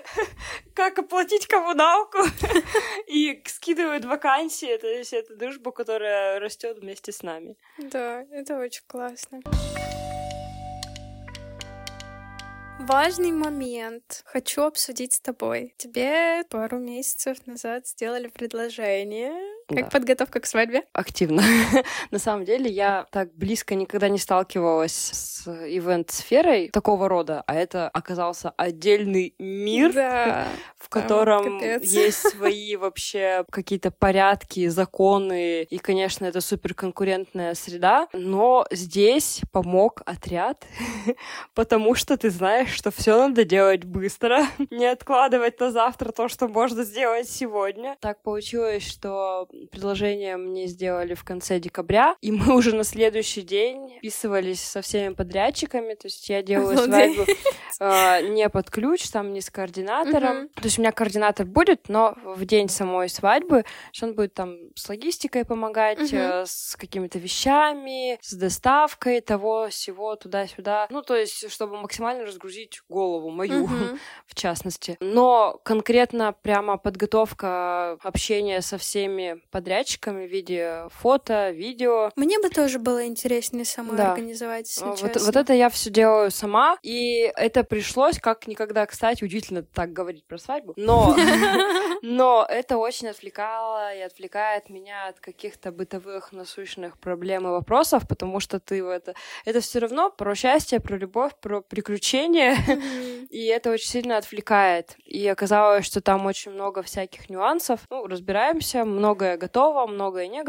как оплатить коммуналку, и скидывают вакансии. То есть это дружба, которая растет вместе с нами. Да, это очень классно. Важный момент. Хочу обсудить с тобой. Тебе пару месяцев назад сделали предложение как да. подготовка к свадьбе? Активно. На самом деле я так близко никогда не сталкивалась с ивент-сферой такого рода, а это оказался отдельный мир, да. в котором Там, есть свои вообще какие-то порядки, законы, и, конечно, это суперконкурентная среда, но здесь помог отряд, потому что ты знаешь, что все надо делать быстро, не откладывать на завтра то, что можно сделать сегодня. Так получилось, что предложение мне сделали в конце декабря, и мы уже на следующий день вписывались со всеми подрядчиками, то есть я делаю свадьбу э, не под ключ, там не с координатором, то есть у меня координатор будет, но в день самой свадьбы, что он будет там с логистикой помогать, э, с какими-то вещами, с доставкой того, всего, туда-сюда, ну, то есть, чтобы максимально разгрузить голову мою, в частности. Но конкретно прямо подготовка общения со всеми подрядчиками в виде фото, видео. Мне бы тоже было интереснее самой да. организовать, если вот, честно. вот это я все делаю сама, и это пришлось как никогда, кстати, удивительно так говорить про свадьбу, но, но это очень отвлекало и отвлекает меня от каких-то бытовых насущных проблем и вопросов, потому что ты это... Это все равно про счастье, про любовь, про приключения, и это очень сильно отвлекает. И оказалось, что там очень много всяких нюансов. Ну, разбираемся, многое готово, многое не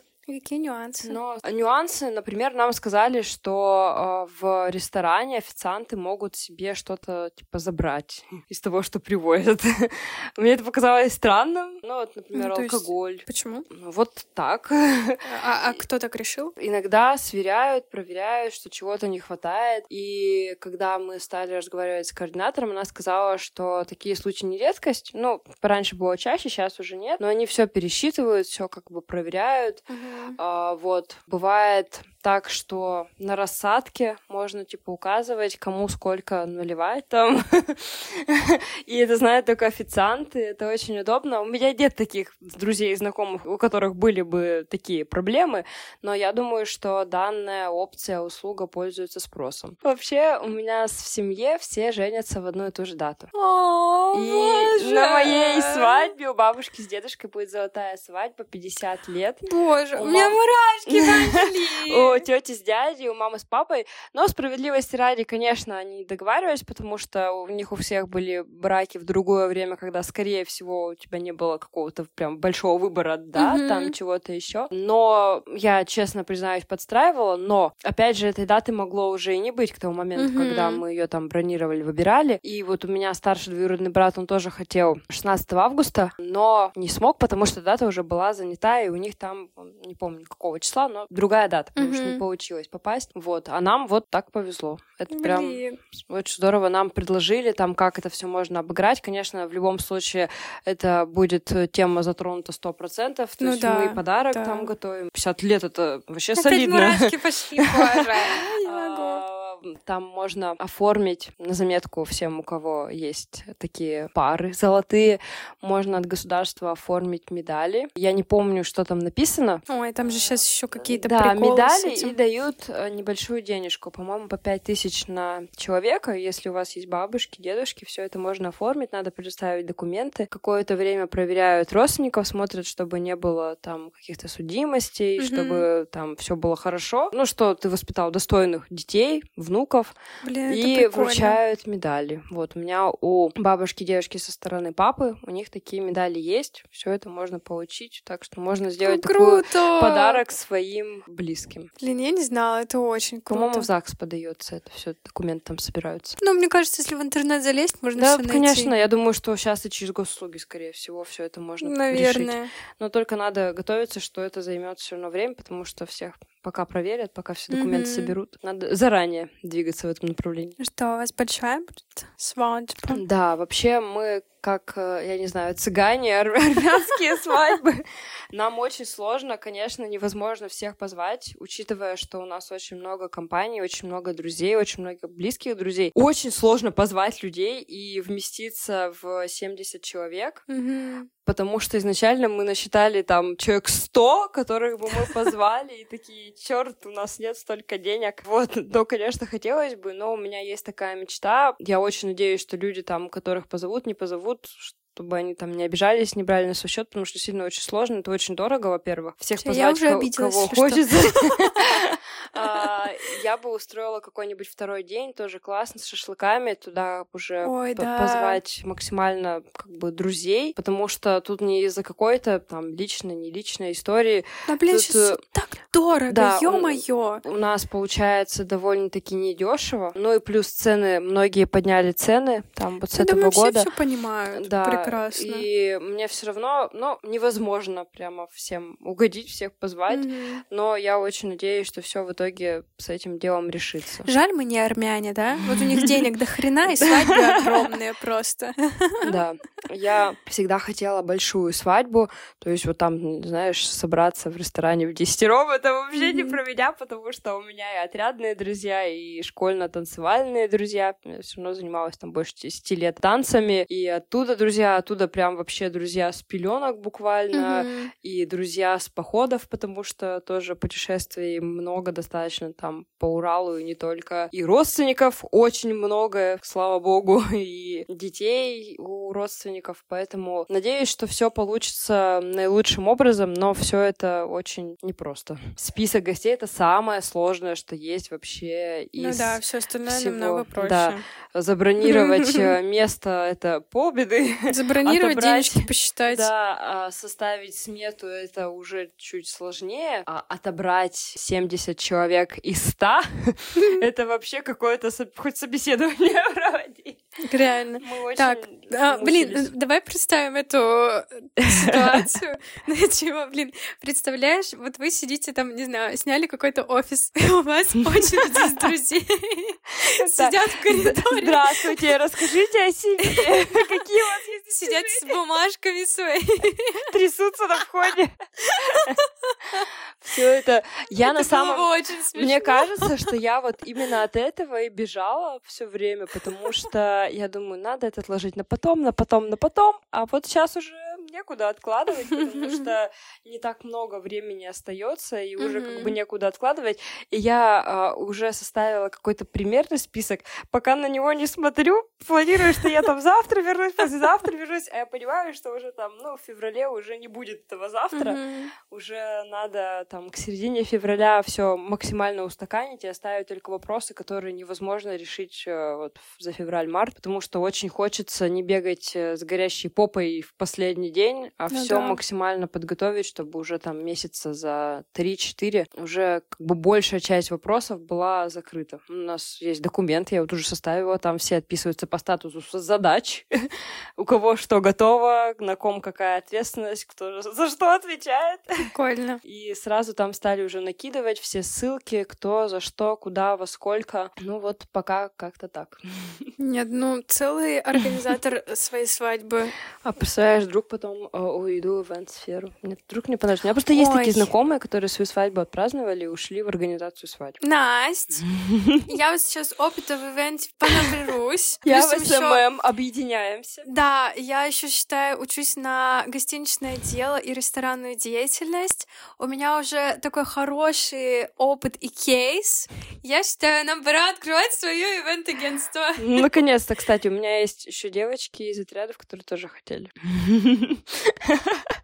Какие нюансы? Но нюансы, например, нам сказали, что э, в ресторане официанты могут себе что-то типа забрать из того, что привозят. Мне это показалось странным. Ну вот, например, ну, алкоголь. Есть... Почему? Ну, вот так. А, а кто так решил? Иногда сверяют, проверяют, что чего-то не хватает. И когда мы стали разговаривать с координатором, она сказала, что такие случаи не редкость. Ну, раньше было чаще, сейчас уже нет. Но они все пересчитывают, все как бы проверяют. Uh-huh. А, вот. Бывает так, что на рассадке можно, типа, указывать, кому сколько наливать там. И это знают только официанты, это очень удобно. У меня нет таких друзей и знакомых, у которых были бы такие проблемы, но я думаю, что данная опция, услуга пользуется спросом. Вообще, у меня в семье все женятся в одну и ту же дату. И на моей свадьбе у бабушки с дедушкой будет золотая свадьба, 50 лет. Боже, у меня мурашки у тети с дядей, у мамы с папой. Но справедливости ради, конечно, они договаривались, потому что у них у всех были браки в другое время, когда, скорее всего, у тебя не было какого-то прям большого выбора, да, mm-hmm. там чего-то еще. Но я, честно признаюсь, подстраивала, но, опять же, этой даты могло уже и не быть к тому моменту, mm-hmm. когда мы ее там бронировали, выбирали. И вот у меня старший двоюродный брат, он тоже хотел 16 августа, но не смог, потому что дата уже была занята, и у них там, не помню какого числа, но другая дата, потому mm-hmm. Что не получилось попасть. Вот. А нам вот так повезло. Это Блин. прям очень здорово. Нам предложили там, как это все можно обыграть. Конечно, в любом случае это будет тема затронута сто процентов. То ну есть да, мы подарок да. там готовим. 50 лет это вообще Опять солидно. мурашки пошли, боже. Не могу. Там можно оформить на заметку всем, у кого есть такие пары золотые. Можно от государства оформить медали. Я не помню, что там написано. Ой, там же сейчас еще какие-то Да, медали и дают э, небольшую денежку. По-моему, по пять тысяч на человека. Если у вас есть бабушки, дедушки, все это можно оформить. Надо предоставить документы. Какое-то время проверяют родственников, смотрят, чтобы не было там каких-то судимостей, mm-hmm. чтобы там все было хорошо. Ну, что ты воспитал достойных детей, внуков Блин, и вручают медали. Вот у меня у бабушки, девушки со стороны папы, у них такие медали есть. Все это можно получить, так что можно сделать ну, такой подарок своим близким. Блин, я не знала, это очень круто. По-моему, в ЗАГС подается это все, документы там собираются. Ну, мне кажется, если в интернет залезть, можно да, все найти. конечно, я думаю, что сейчас и через госуслуги, скорее всего, все это можно Наверное. решить. Но только надо готовиться, что это займет все равно время, потому что всех пока проверят, пока все документы mm-hmm. соберут. Надо заранее двигаться в этом направлении. Что, у вас большая будет свадьба? Да, вообще мы как, э, я не знаю, цыгане, армянские свадьбы. Нам очень сложно, конечно, невозможно всех позвать, учитывая, что у нас очень много компаний, очень много друзей, очень много близких друзей. Очень сложно позвать людей и вместиться в 70 человек. Потому что изначально мы насчитали там человек 100, которых бы мы позвали, и такие, черт, у нас нет столько денег. Вот, но, конечно, хотелось бы, но у меня есть такая мечта. Я очень надеюсь, что люди там, которых позовут, не позовут, чтобы они там не обижались, не брали на свой счет, потому что сильно очень сложно, это очень дорого, во-первых. Всех позвать, я уже обиделась, кого хочется. Я бы устроила какой-нибудь второй день, тоже классно, с шашлыками, туда уже позвать максимально как бы друзей, потому что тут не из-за какой-то там личной, не личной истории. Да, блин, сейчас э, так дорого, ё-моё! У нас получается довольно-таки недешево, ну и плюс цены, многие подняли цены там вот с этого года. все понимают, да, прекрасно. И мне все равно, ну, невозможно прямо всем угодить, всех позвать, mm-hmm. но я очень надеюсь, что все в итоге с этим делом решится. Жаль, мы не армяне, да? Вот у них денег до хрена и свадьбы огромные просто. Да, я всегда хотела большую свадьбу, то есть вот там, знаешь, собраться в ресторане в десятером, это вообще не про меня, потому что у меня и отрядные друзья, и школьно-танцевальные друзья. Я все равно занималась там больше 10 лет танцами, и оттуда друзья, оттуда прям вообще друзья с пеленок буквально, и друзья с походов, потому что тоже путешествий много достаточно там по Уралу и не только. И родственников очень много, слава богу, и детей у родственников, поэтому надеюсь, что все получится наилучшим образом, но все это очень непросто. список гостей это самое сложное, что есть вообще из Ну да, все остальное всего. намного проще. Да. Забронировать э, место это полбеды. Забронировать денежки посчитать. Да, а составить смету это уже чуть сложнее. А отобрать 70 человек из 100 это вообще какое-то хоть собеседование проводить. Реально. Так, а, блин, давай представим эту ситуацию. Ну, чего, блин, представляешь, вот вы сидите там, не знаю, сняли какой-то офис, у вас очередь из друзей сидят в коридоре, Здравствуйте, расскажите о себе. Какие у вас есть сидят с бумажками своими. трясутся на входе. Все это я на Это самом было очень смешно. Мне кажется, что я вот именно от этого и бежала все время, потому что я думаю, надо это отложить на потом, на потом, на потом, а вот сейчас уже некуда откладывать, потому что не так много времени остается и уже как бы некуда откладывать. И я а, уже составила какой-то примерный список, пока на него не смотрю, планирую, что я там завтра вернусь, послезавтра вернусь, а я понимаю, что уже там, ну, в феврале уже не будет этого завтра. Уже надо там к середине февраля все максимально устаканить и оставить только вопросы, которые невозможно решить э, вот за февраль-март, потому что очень хочется не бегать э, с горящей попой в последний день, а Ну все да. максимально подготовить, чтобы уже там месяца за 3-4 уже как бы большая часть вопросов была закрыта. У нас есть документ, я вот уже составила, там все отписываются по статусу задач, у кого что готово, на ком какая ответственность, кто за что отвечает. Прикольно. И сразу там стали уже накидывать все ссылки, кто за что, куда, во сколько. Ну вот пока как-то так. Нет, ну, целый организатор своей свадьбы. А представляешь, вдруг потом э, уйду в ивент-сферу. Мне вдруг не понравится. У меня просто есть Ой. такие знакомые, которые свою свадьбу отпраздновали и ушли в организацию свадьбы. Насть, я вот сейчас опыта в ивенте понаберусь. Я в SMM, объединяемся. Да, я еще считаю, учусь на гостиничное дело и ресторанную деятельность. У меня уже такой хороший опыт и кейс. Я считаю, нам пора открывать свое ивент-агентство. Наконец-то, кстати, у меня есть еще девочки из отрядов, которые тоже хотели.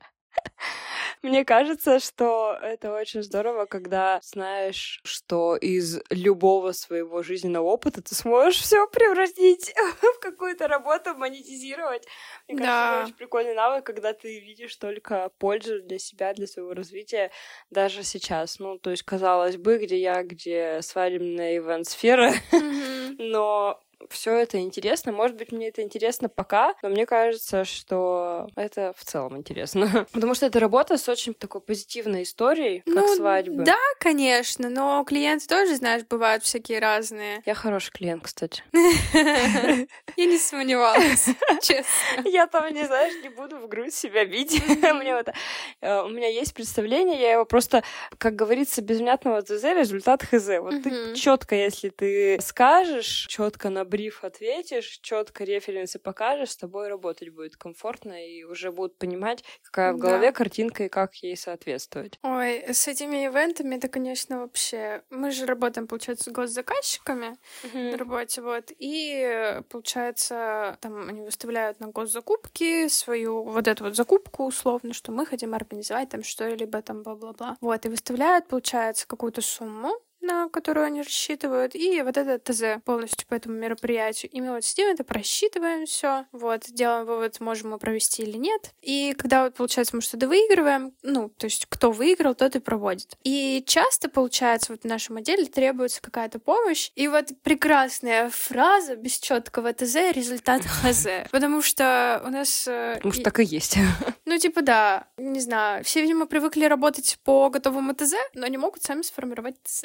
Мне кажется, что это очень здорово, когда знаешь, что из любого своего жизненного опыта ты сможешь все превратить в какую-то работу, монетизировать. Мне кажется, Да. это очень прикольный навык, когда ты видишь только пользу для себя, для своего развития, даже сейчас. Ну, то есть, казалось бы, где я, где свадебная ивент-сфера, Мгм. но все это интересно. Может быть, мне это интересно пока, но мне кажется, что это в целом интересно. Потому что это работа с очень такой позитивной историей, как Ну, свадьбы. Да, конечно, но клиенты тоже, знаешь, бывают всякие разные. Я хороший клиент, кстати. Я не сомневалась, честно. Я там, не знаешь, не буду в грудь себя бить. Мне вот, э, у меня есть представление, я его просто, как говорится, без внятного ТЗ результат ХЗ. Вот ты четко, если ты скажешь, четко на бриф ответишь, четко референсы покажешь, с тобой работать будет комфортно и уже будут понимать, какая в Да. голове картинка и как ей соответствовать. Ой, с этими ивентами это, конечно, вообще... Мы же работаем, получается, с госзаказчиками на работе, вот, и, получается, там они выставляют на госзакупки свою вот эту вот закупку условно, что мы хотим организовать там что-либо там бла-бла-бла. Вот, и выставляют, получается, какую-то сумму, на которую они рассчитывают, и вот это ТЗ полностью по этому мероприятию. И мы вот сидим, это просчитываем все, вот, делаем вывод, можем мы провести или нет. И когда вот, получается, мы что-то выигрываем, ну, то есть кто выиграл, тот и проводит. И часто, получается, вот в нашем отделе требуется какая-то помощь, и вот прекрасная фраза без четкого ТЗ результат ХЗ. Потому что у нас... э, Может, и- так и есть. ну, типа, да, не знаю. Все, видимо, привыкли работать по готовому ТЗ, но не могут сами сформировать ТЗ.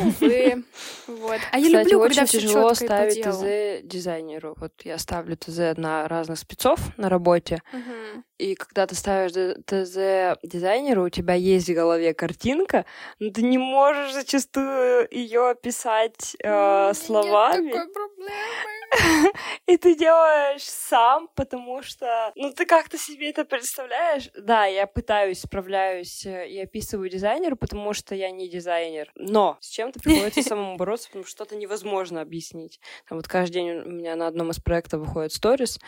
Увы. Вот. А я Кстати, люблю, очень когда все тяжело по ставить. ТЗ дизайнеру. Вот я ставлю ТЗ на разных спецов на работе, Мгм. И когда ты ставишь ТЗ дизайнеру, у тебя есть в голове картинка, но ты не можешь зачастую ее описать э, М, словами. Нет такой проблемы. И ты делаешь сам, потому что, ну, ты как-то себе это представляешь. Да, я пытаюсь, справляюсь э, и описываю дизайнеру, потому что я не дизайнер. Но с чем-то приходится самому бороться, потому что что-то невозможно объяснить. Там вот каждый день у меня на одном из проектов выходит сторис,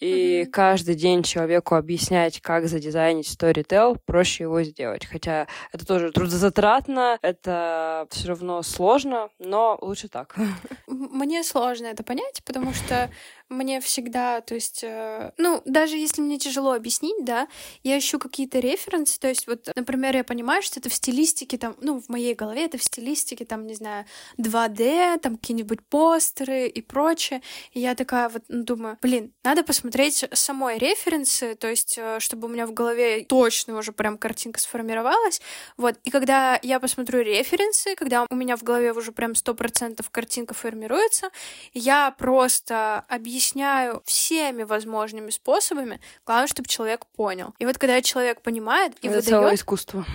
и mm-hmm. каждый день человеку объяснять, как задизайнить Storytel, проще его сделать. Хотя это тоже трудозатратно, это все равно сложно, но лучше так. Мне сложно это понять, потому что мне всегда, то есть, э, ну, даже если мне тяжело объяснить, да, я ищу какие-то референсы, то есть, вот, например, я понимаю, что это в стилистике, там, ну, в моей голове это в стилистике, там, не знаю, 2D, там, какие-нибудь постеры и прочее, и я такая вот ну, думаю, блин, надо посмотреть самой референсы, то есть, э, чтобы у меня в голове точно уже прям картинка сформировалась, вот, и когда я посмотрю референсы, когда у меня в голове уже прям сто процентов картинка формируется, я просто объясняю объясняю всеми возможными способами. Главное, чтобы человек понял. И вот когда человек понимает и это выдает... целое искусство.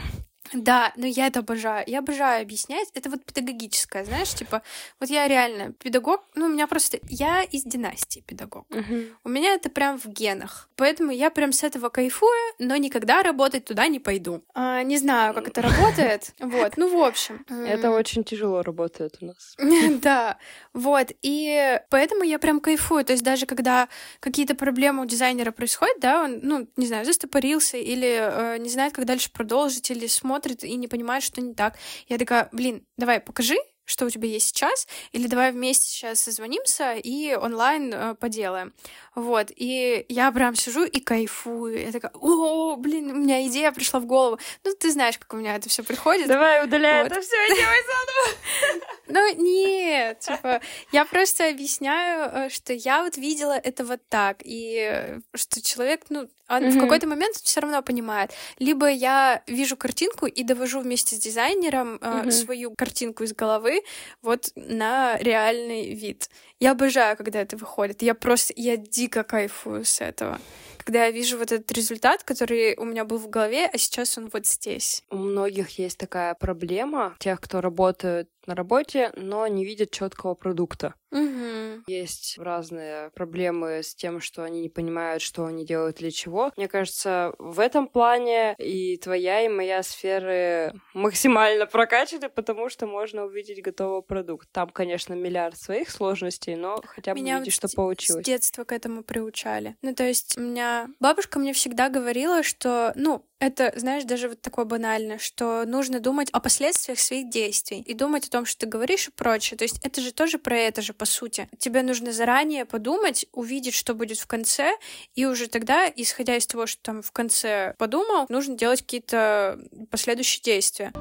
Да, но я это обожаю. Я обожаю объяснять. Это вот педагогическое, знаешь, типа, вот я реально педагог, ну, у меня просто... Я из династии педагог. Угу. У меня это прям в генах. Поэтому я прям с этого кайфую, но никогда работать туда не пойду. А, не знаю, как это работает. Вот, ну, в общем. Это очень тяжело работает у нас. Да, вот. И поэтому я прям кайфую. То есть даже когда какие-то проблемы у дизайнера происходят, да, он, ну, не знаю, застопорился или э, не знает, как дальше продолжить, или смотрит смотрит и не понимает, что не так. Я такая, блин, давай покажи, что у тебя есть сейчас, или давай вместе сейчас созвонимся и онлайн э, поделаем. Вот, и я прям сижу и кайфую. Я такая, о, блин, у меня идея пришла в голову. Ну, ты знаешь, как у меня это все приходит. Давай удаляй вот. это все и делай заново. Ну, нет, типа, я просто объясняю, э, что я вот видела это вот так, и э, что человек, ну, он mm-hmm. в какой-то момент все равно понимает. Либо я вижу картинку и довожу вместе с дизайнером mm-hmm. э, свою картинку из головы вот на реальный вид. Я обожаю, когда это выходит. Я просто, я дико кайфую с этого когда я вижу вот этот результат, который у меня был в голове, а сейчас он вот здесь. У многих есть такая проблема, тех, кто работает на работе, но не видят четкого продукта. Угу. Есть разные проблемы с тем, что они не понимают, что они делают для чего. Мне кажется, в этом плане и твоя, и моя сферы максимально прокачаны, потому что можно увидеть готовый продукт. Там, конечно, миллиард своих сложностей, но хотя бы меня видишь, что получилось. С детства к эту приучали. Ну, то есть у меня бабушка мне всегда говорила, что, ну, это, знаешь, даже вот такое банальное, что нужно думать о последствиях своих действий и думать о том, что ты говоришь и прочее. То есть это же тоже про это же, по сути. Тебе нужно заранее подумать, увидеть, что будет в конце, и уже тогда, исходя из того, что там в конце подумал, нужно делать какие-то последующие действия.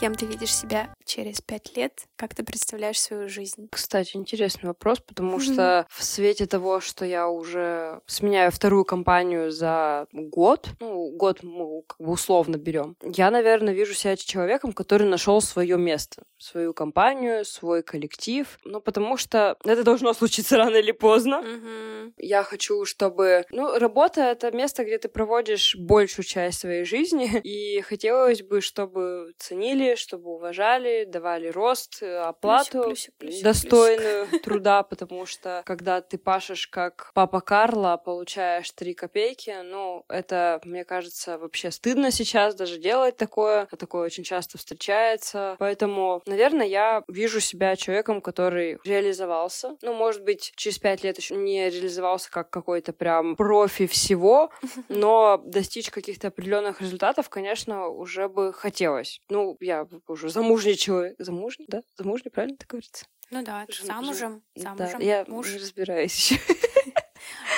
Кем ты видишь себя через пять лет? Как ты представляешь свою жизнь? Кстати, интересный вопрос, потому mm-hmm. что в свете того, что я уже сменяю вторую компанию за год, ну, год мы как бы условно берем, я, наверное, вижу себя человеком, который нашел свое место, свою компанию, свой коллектив. Ну, потому что это должно случиться рано или поздно. Mm-hmm. Я хочу, чтобы... Ну, работа — это место, где ты проводишь большую часть своей жизни, и хотелось бы, чтобы ценили чтобы уважали, давали рост, э, оплату плюсик, плюсик, достойную плюсик. труда, потому что когда ты пашешь как папа Карла, получаешь 3 копейки, ну, это, мне кажется, вообще стыдно сейчас даже делать такое, а такое очень часто встречается, поэтому, наверное, я вижу себя человеком, который реализовался, ну, может быть, через пять лет еще не реализовался как какой-то прям профи всего, но достичь каких-то определенных результатов, конечно, уже бы хотелось. Ну, я уже замужний человек. Замужний, да? Замужний, правильно это говорится? Ну да, Жен, замужем, замужем. Да, я муж. не разбираюсь еще.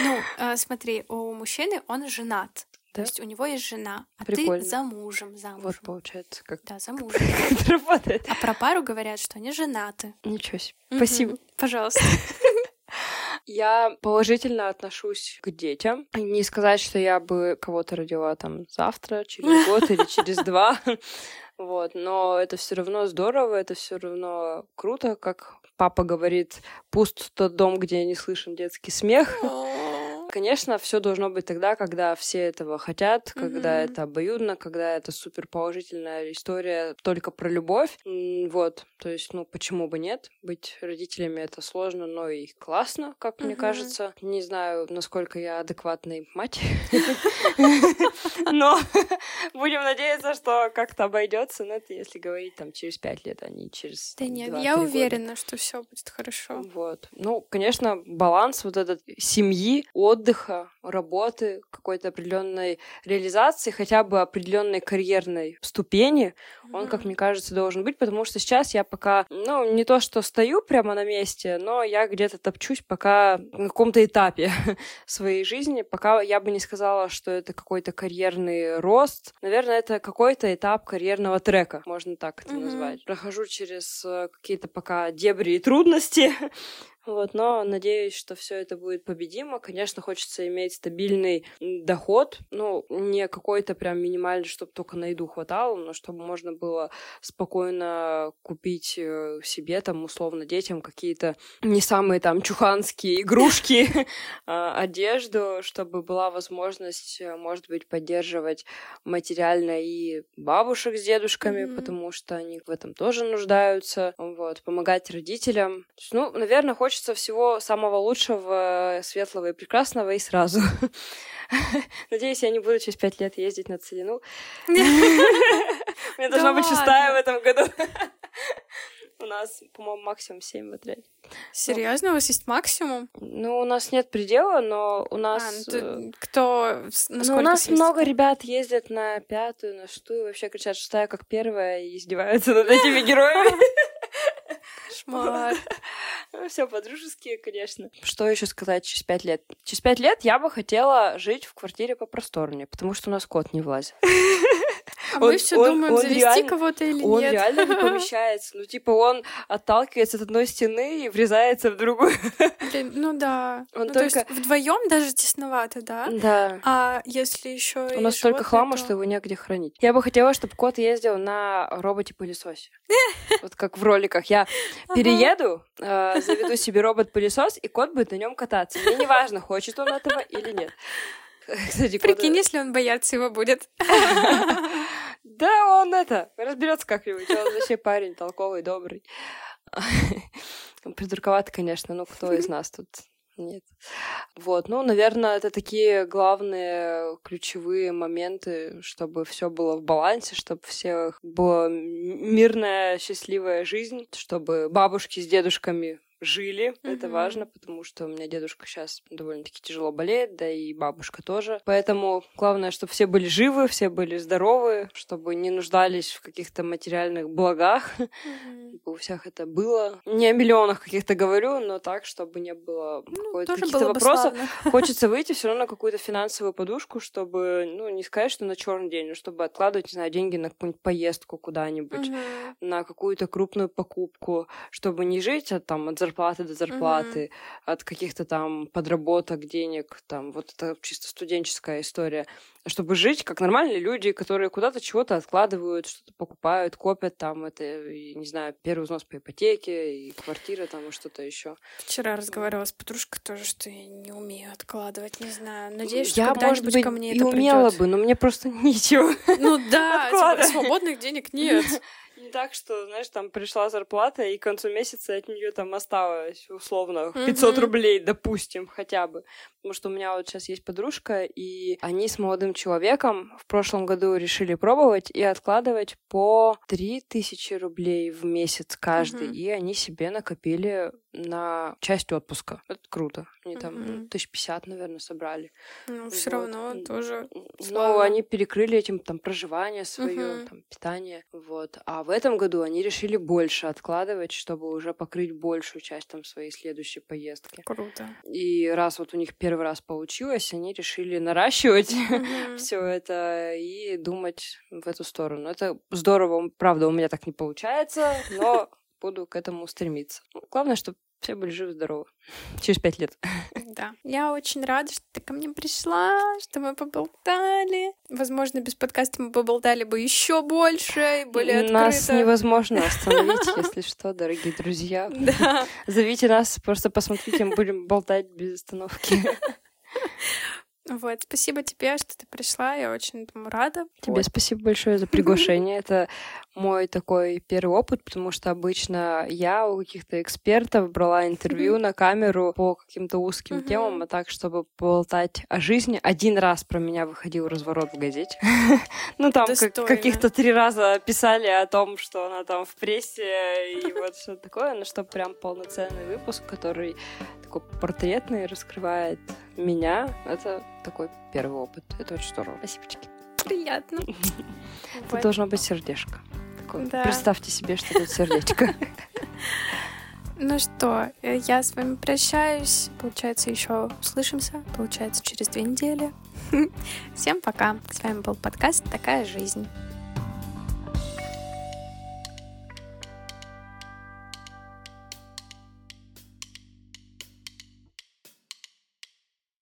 Ну, э, смотри, у мужчины он женат. Да? То есть у него есть жена, а Прикольно. ты замужем, замужем. Вот получается, как да. Как это работает. А про пару говорят, что они женаты. Ничего себе. Спасибо. Пожалуйста. Я положительно отношусь к детям. Не сказать, что я бы кого-то родила там завтра, через год или через два. Вот, но это все равно здорово, это все равно круто, как папа говорит, пуст тот дом, где не слышен детский смех. Конечно, все должно быть тогда, когда все этого хотят, когда mm-hmm. это обоюдно, когда это супер положительная история только про любовь. Вот, то есть, ну, почему бы нет? Быть родителями это сложно, но и классно, как mm-hmm. мне кажется. Не знаю, насколько я адекватная мать, но Будем надеяться, что как-то обойдется, но это если говорить там через пять лет, а не через Да нет, я уверена, что все будет хорошо. Вот. Ну, конечно, баланс вот этот семьи, отдыха, работы, какой-то определенной реализации, хотя бы определенной карьерной ступени, mm-hmm. он, как мне кажется, должен быть, потому что сейчас я пока, ну, не то что стою прямо на месте, но я где-то топчусь пока на каком-то этапе своей жизни, пока я бы не сказала, что это какой-то карьерный рост. Наверное, это какой-то этап карьерного трека, можно так это mm-hmm. назвать. Прохожу через э, какие-то пока дебри и трудности, вот, но надеюсь, что все это будет победимо. Конечно, хочется иметь стабильный доход, ну, не какой-то прям минимальный, чтобы только на еду хватало, но чтобы можно было спокойно купить э, себе, там, условно, детям какие-то не самые там чуханские игрушки, а, одежду, чтобы была возможность, э, может быть, поддерживать материально и бабушек с дедушками, потому что они в этом тоже нуждаются, вот, помогать родителям. Ну, наверное, хочется хочется всего самого лучшего, светлого и прекрасного и сразу. Надеюсь, я не буду через пять лет ездить на Целину. Мне должна быть шестая в этом году. У нас, по-моему, максимум семь в отряде. Серьезно, у вас есть максимум? Ну, у нас нет предела, но у нас... А, ну, э, кто... Ну, у нас много ребят ездят на пятую, на шестую, вообще кричат шестая как первая и издеваются над этими героями. Кошмар. Все по-дружески, конечно. Что еще сказать через пять лет? Через пять лет я бы хотела жить в квартире попросторнее, потому что у нас кот не влазит. Он, мы все думаем, он завести кого-то или он нет. Он реально не помещается. Ну, типа, он отталкивается от одной стены и врезается в другую. Ну да. Он ну, только... То есть вдвоем даже тесновато, да? Да. А если еще У нас столько хлама, то... что его негде хранить. Я бы хотела, чтобы кот ездил на роботе-пылесосе. Вот как в роликах. Я перееду, э, заведу себе робот-пылесос, и кот будет на нем кататься. Мне не важно, хочет он этого или нет. Кстати, Прикинь, если он бояться его будет. Да, он это, разберется как-нибудь. Он вообще парень толковый, добрый. Придурковато, конечно, но кто из нас тут нет. Вот, ну, наверное, это такие главные ключевые моменты, чтобы все было в балансе, чтобы всех была мирная, счастливая жизнь, чтобы бабушки с дедушками жили. Mm-hmm. Это важно, потому что у меня дедушка сейчас довольно-таки тяжело болеет, да и бабушка тоже. Поэтому главное, чтобы все были живы, все были здоровы, чтобы не нуждались в каких-то материальных благах. Mm-hmm. У всех это было. Не о миллионах каких-то говорю, но так, чтобы не было ну, каких-то вопросов. Хочется выйти все равно на какую-то финансовую подушку, чтобы, ну, не сказать, что на черный день, но чтобы откладывать, не знаю, деньги на какую-нибудь поездку куда-нибудь, mm-hmm. на какую-то крупную покупку, чтобы не жить от, там, от зарплаты зарплаты до зарплаты, mm-hmm. от каких-то там подработок, денег, там вот это чисто студенческая история чтобы жить как нормальные люди, которые куда-то чего-то откладывают, что-то покупают, копят там, это, не знаю, первый взнос по ипотеке, и квартира там, и что-то еще. Вчера разговаривала с подружкой тоже, что я не умею откладывать, не знаю. Надеюсь, что я, может быть, ко мне и это умела придёт. бы, но мне просто нечего. Ну да, типа, свободных денег нет. Не так, что, знаешь, там пришла зарплата, и к концу месяца от нее там осталось условно 500 рублей, допустим, хотя бы. Потому что у меня вот сейчас есть подружка, и они с молодым человеком в прошлом году решили пробовать и откладывать по 3000 рублей в месяц каждый. Mm-hmm. И они себе накопили на часть отпуска. Это круто. Они там mm-hmm. тысяч пятьдесят, наверное, собрали. Ну, вот. все равно тоже. Ну, они перекрыли этим там проживание свое, mm-hmm. там питание. Вот. А в этом году они решили больше откладывать, чтобы уже покрыть большую часть там своей следующей поездки. Круто. И раз вот у них первый первый раз получилось, они решили наращивать mm-hmm. все это и думать в эту сторону. Это здорово, правда, у меня так не получается, но буду к этому стремиться. Ну, главное, чтобы все были живы-здоровы. Через пять лет. Да. Я очень рада, что ты ко мне пришла, что мы поболтали. Возможно, без подкаста мы поболтали бы еще больше и более открыто. Нас невозможно остановить, если что, дорогие друзья. Да. Зовите нас, просто посмотрите, мы будем болтать без остановки. Вот, спасибо тебе, что ты пришла, я очень этому рада. Тебе вот. спасибо большое за приглашение. Это мой такой первый опыт, потому что обычно я у каких-то экспертов брала интервью на камеру по каким-то узким темам, а так, чтобы болтать о жизни. Один раз про меня выходил разворот в газете. Ну, там каких-то три раза писали о том, что она там в прессе и вот что такое, но что прям полноценный выпуск, который такой портретный, раскрывает меня. Это такой первый опыт. Это очень здорово. Спасибо. Приятно. Это должно быть сердечко. Представьте себе, что это сердечко. Ну что, э, я с вами прощаюсь. Получается, еще услышимся. Получается, через две недели. Всем пока. С вами был подкаст «Такая жизнь».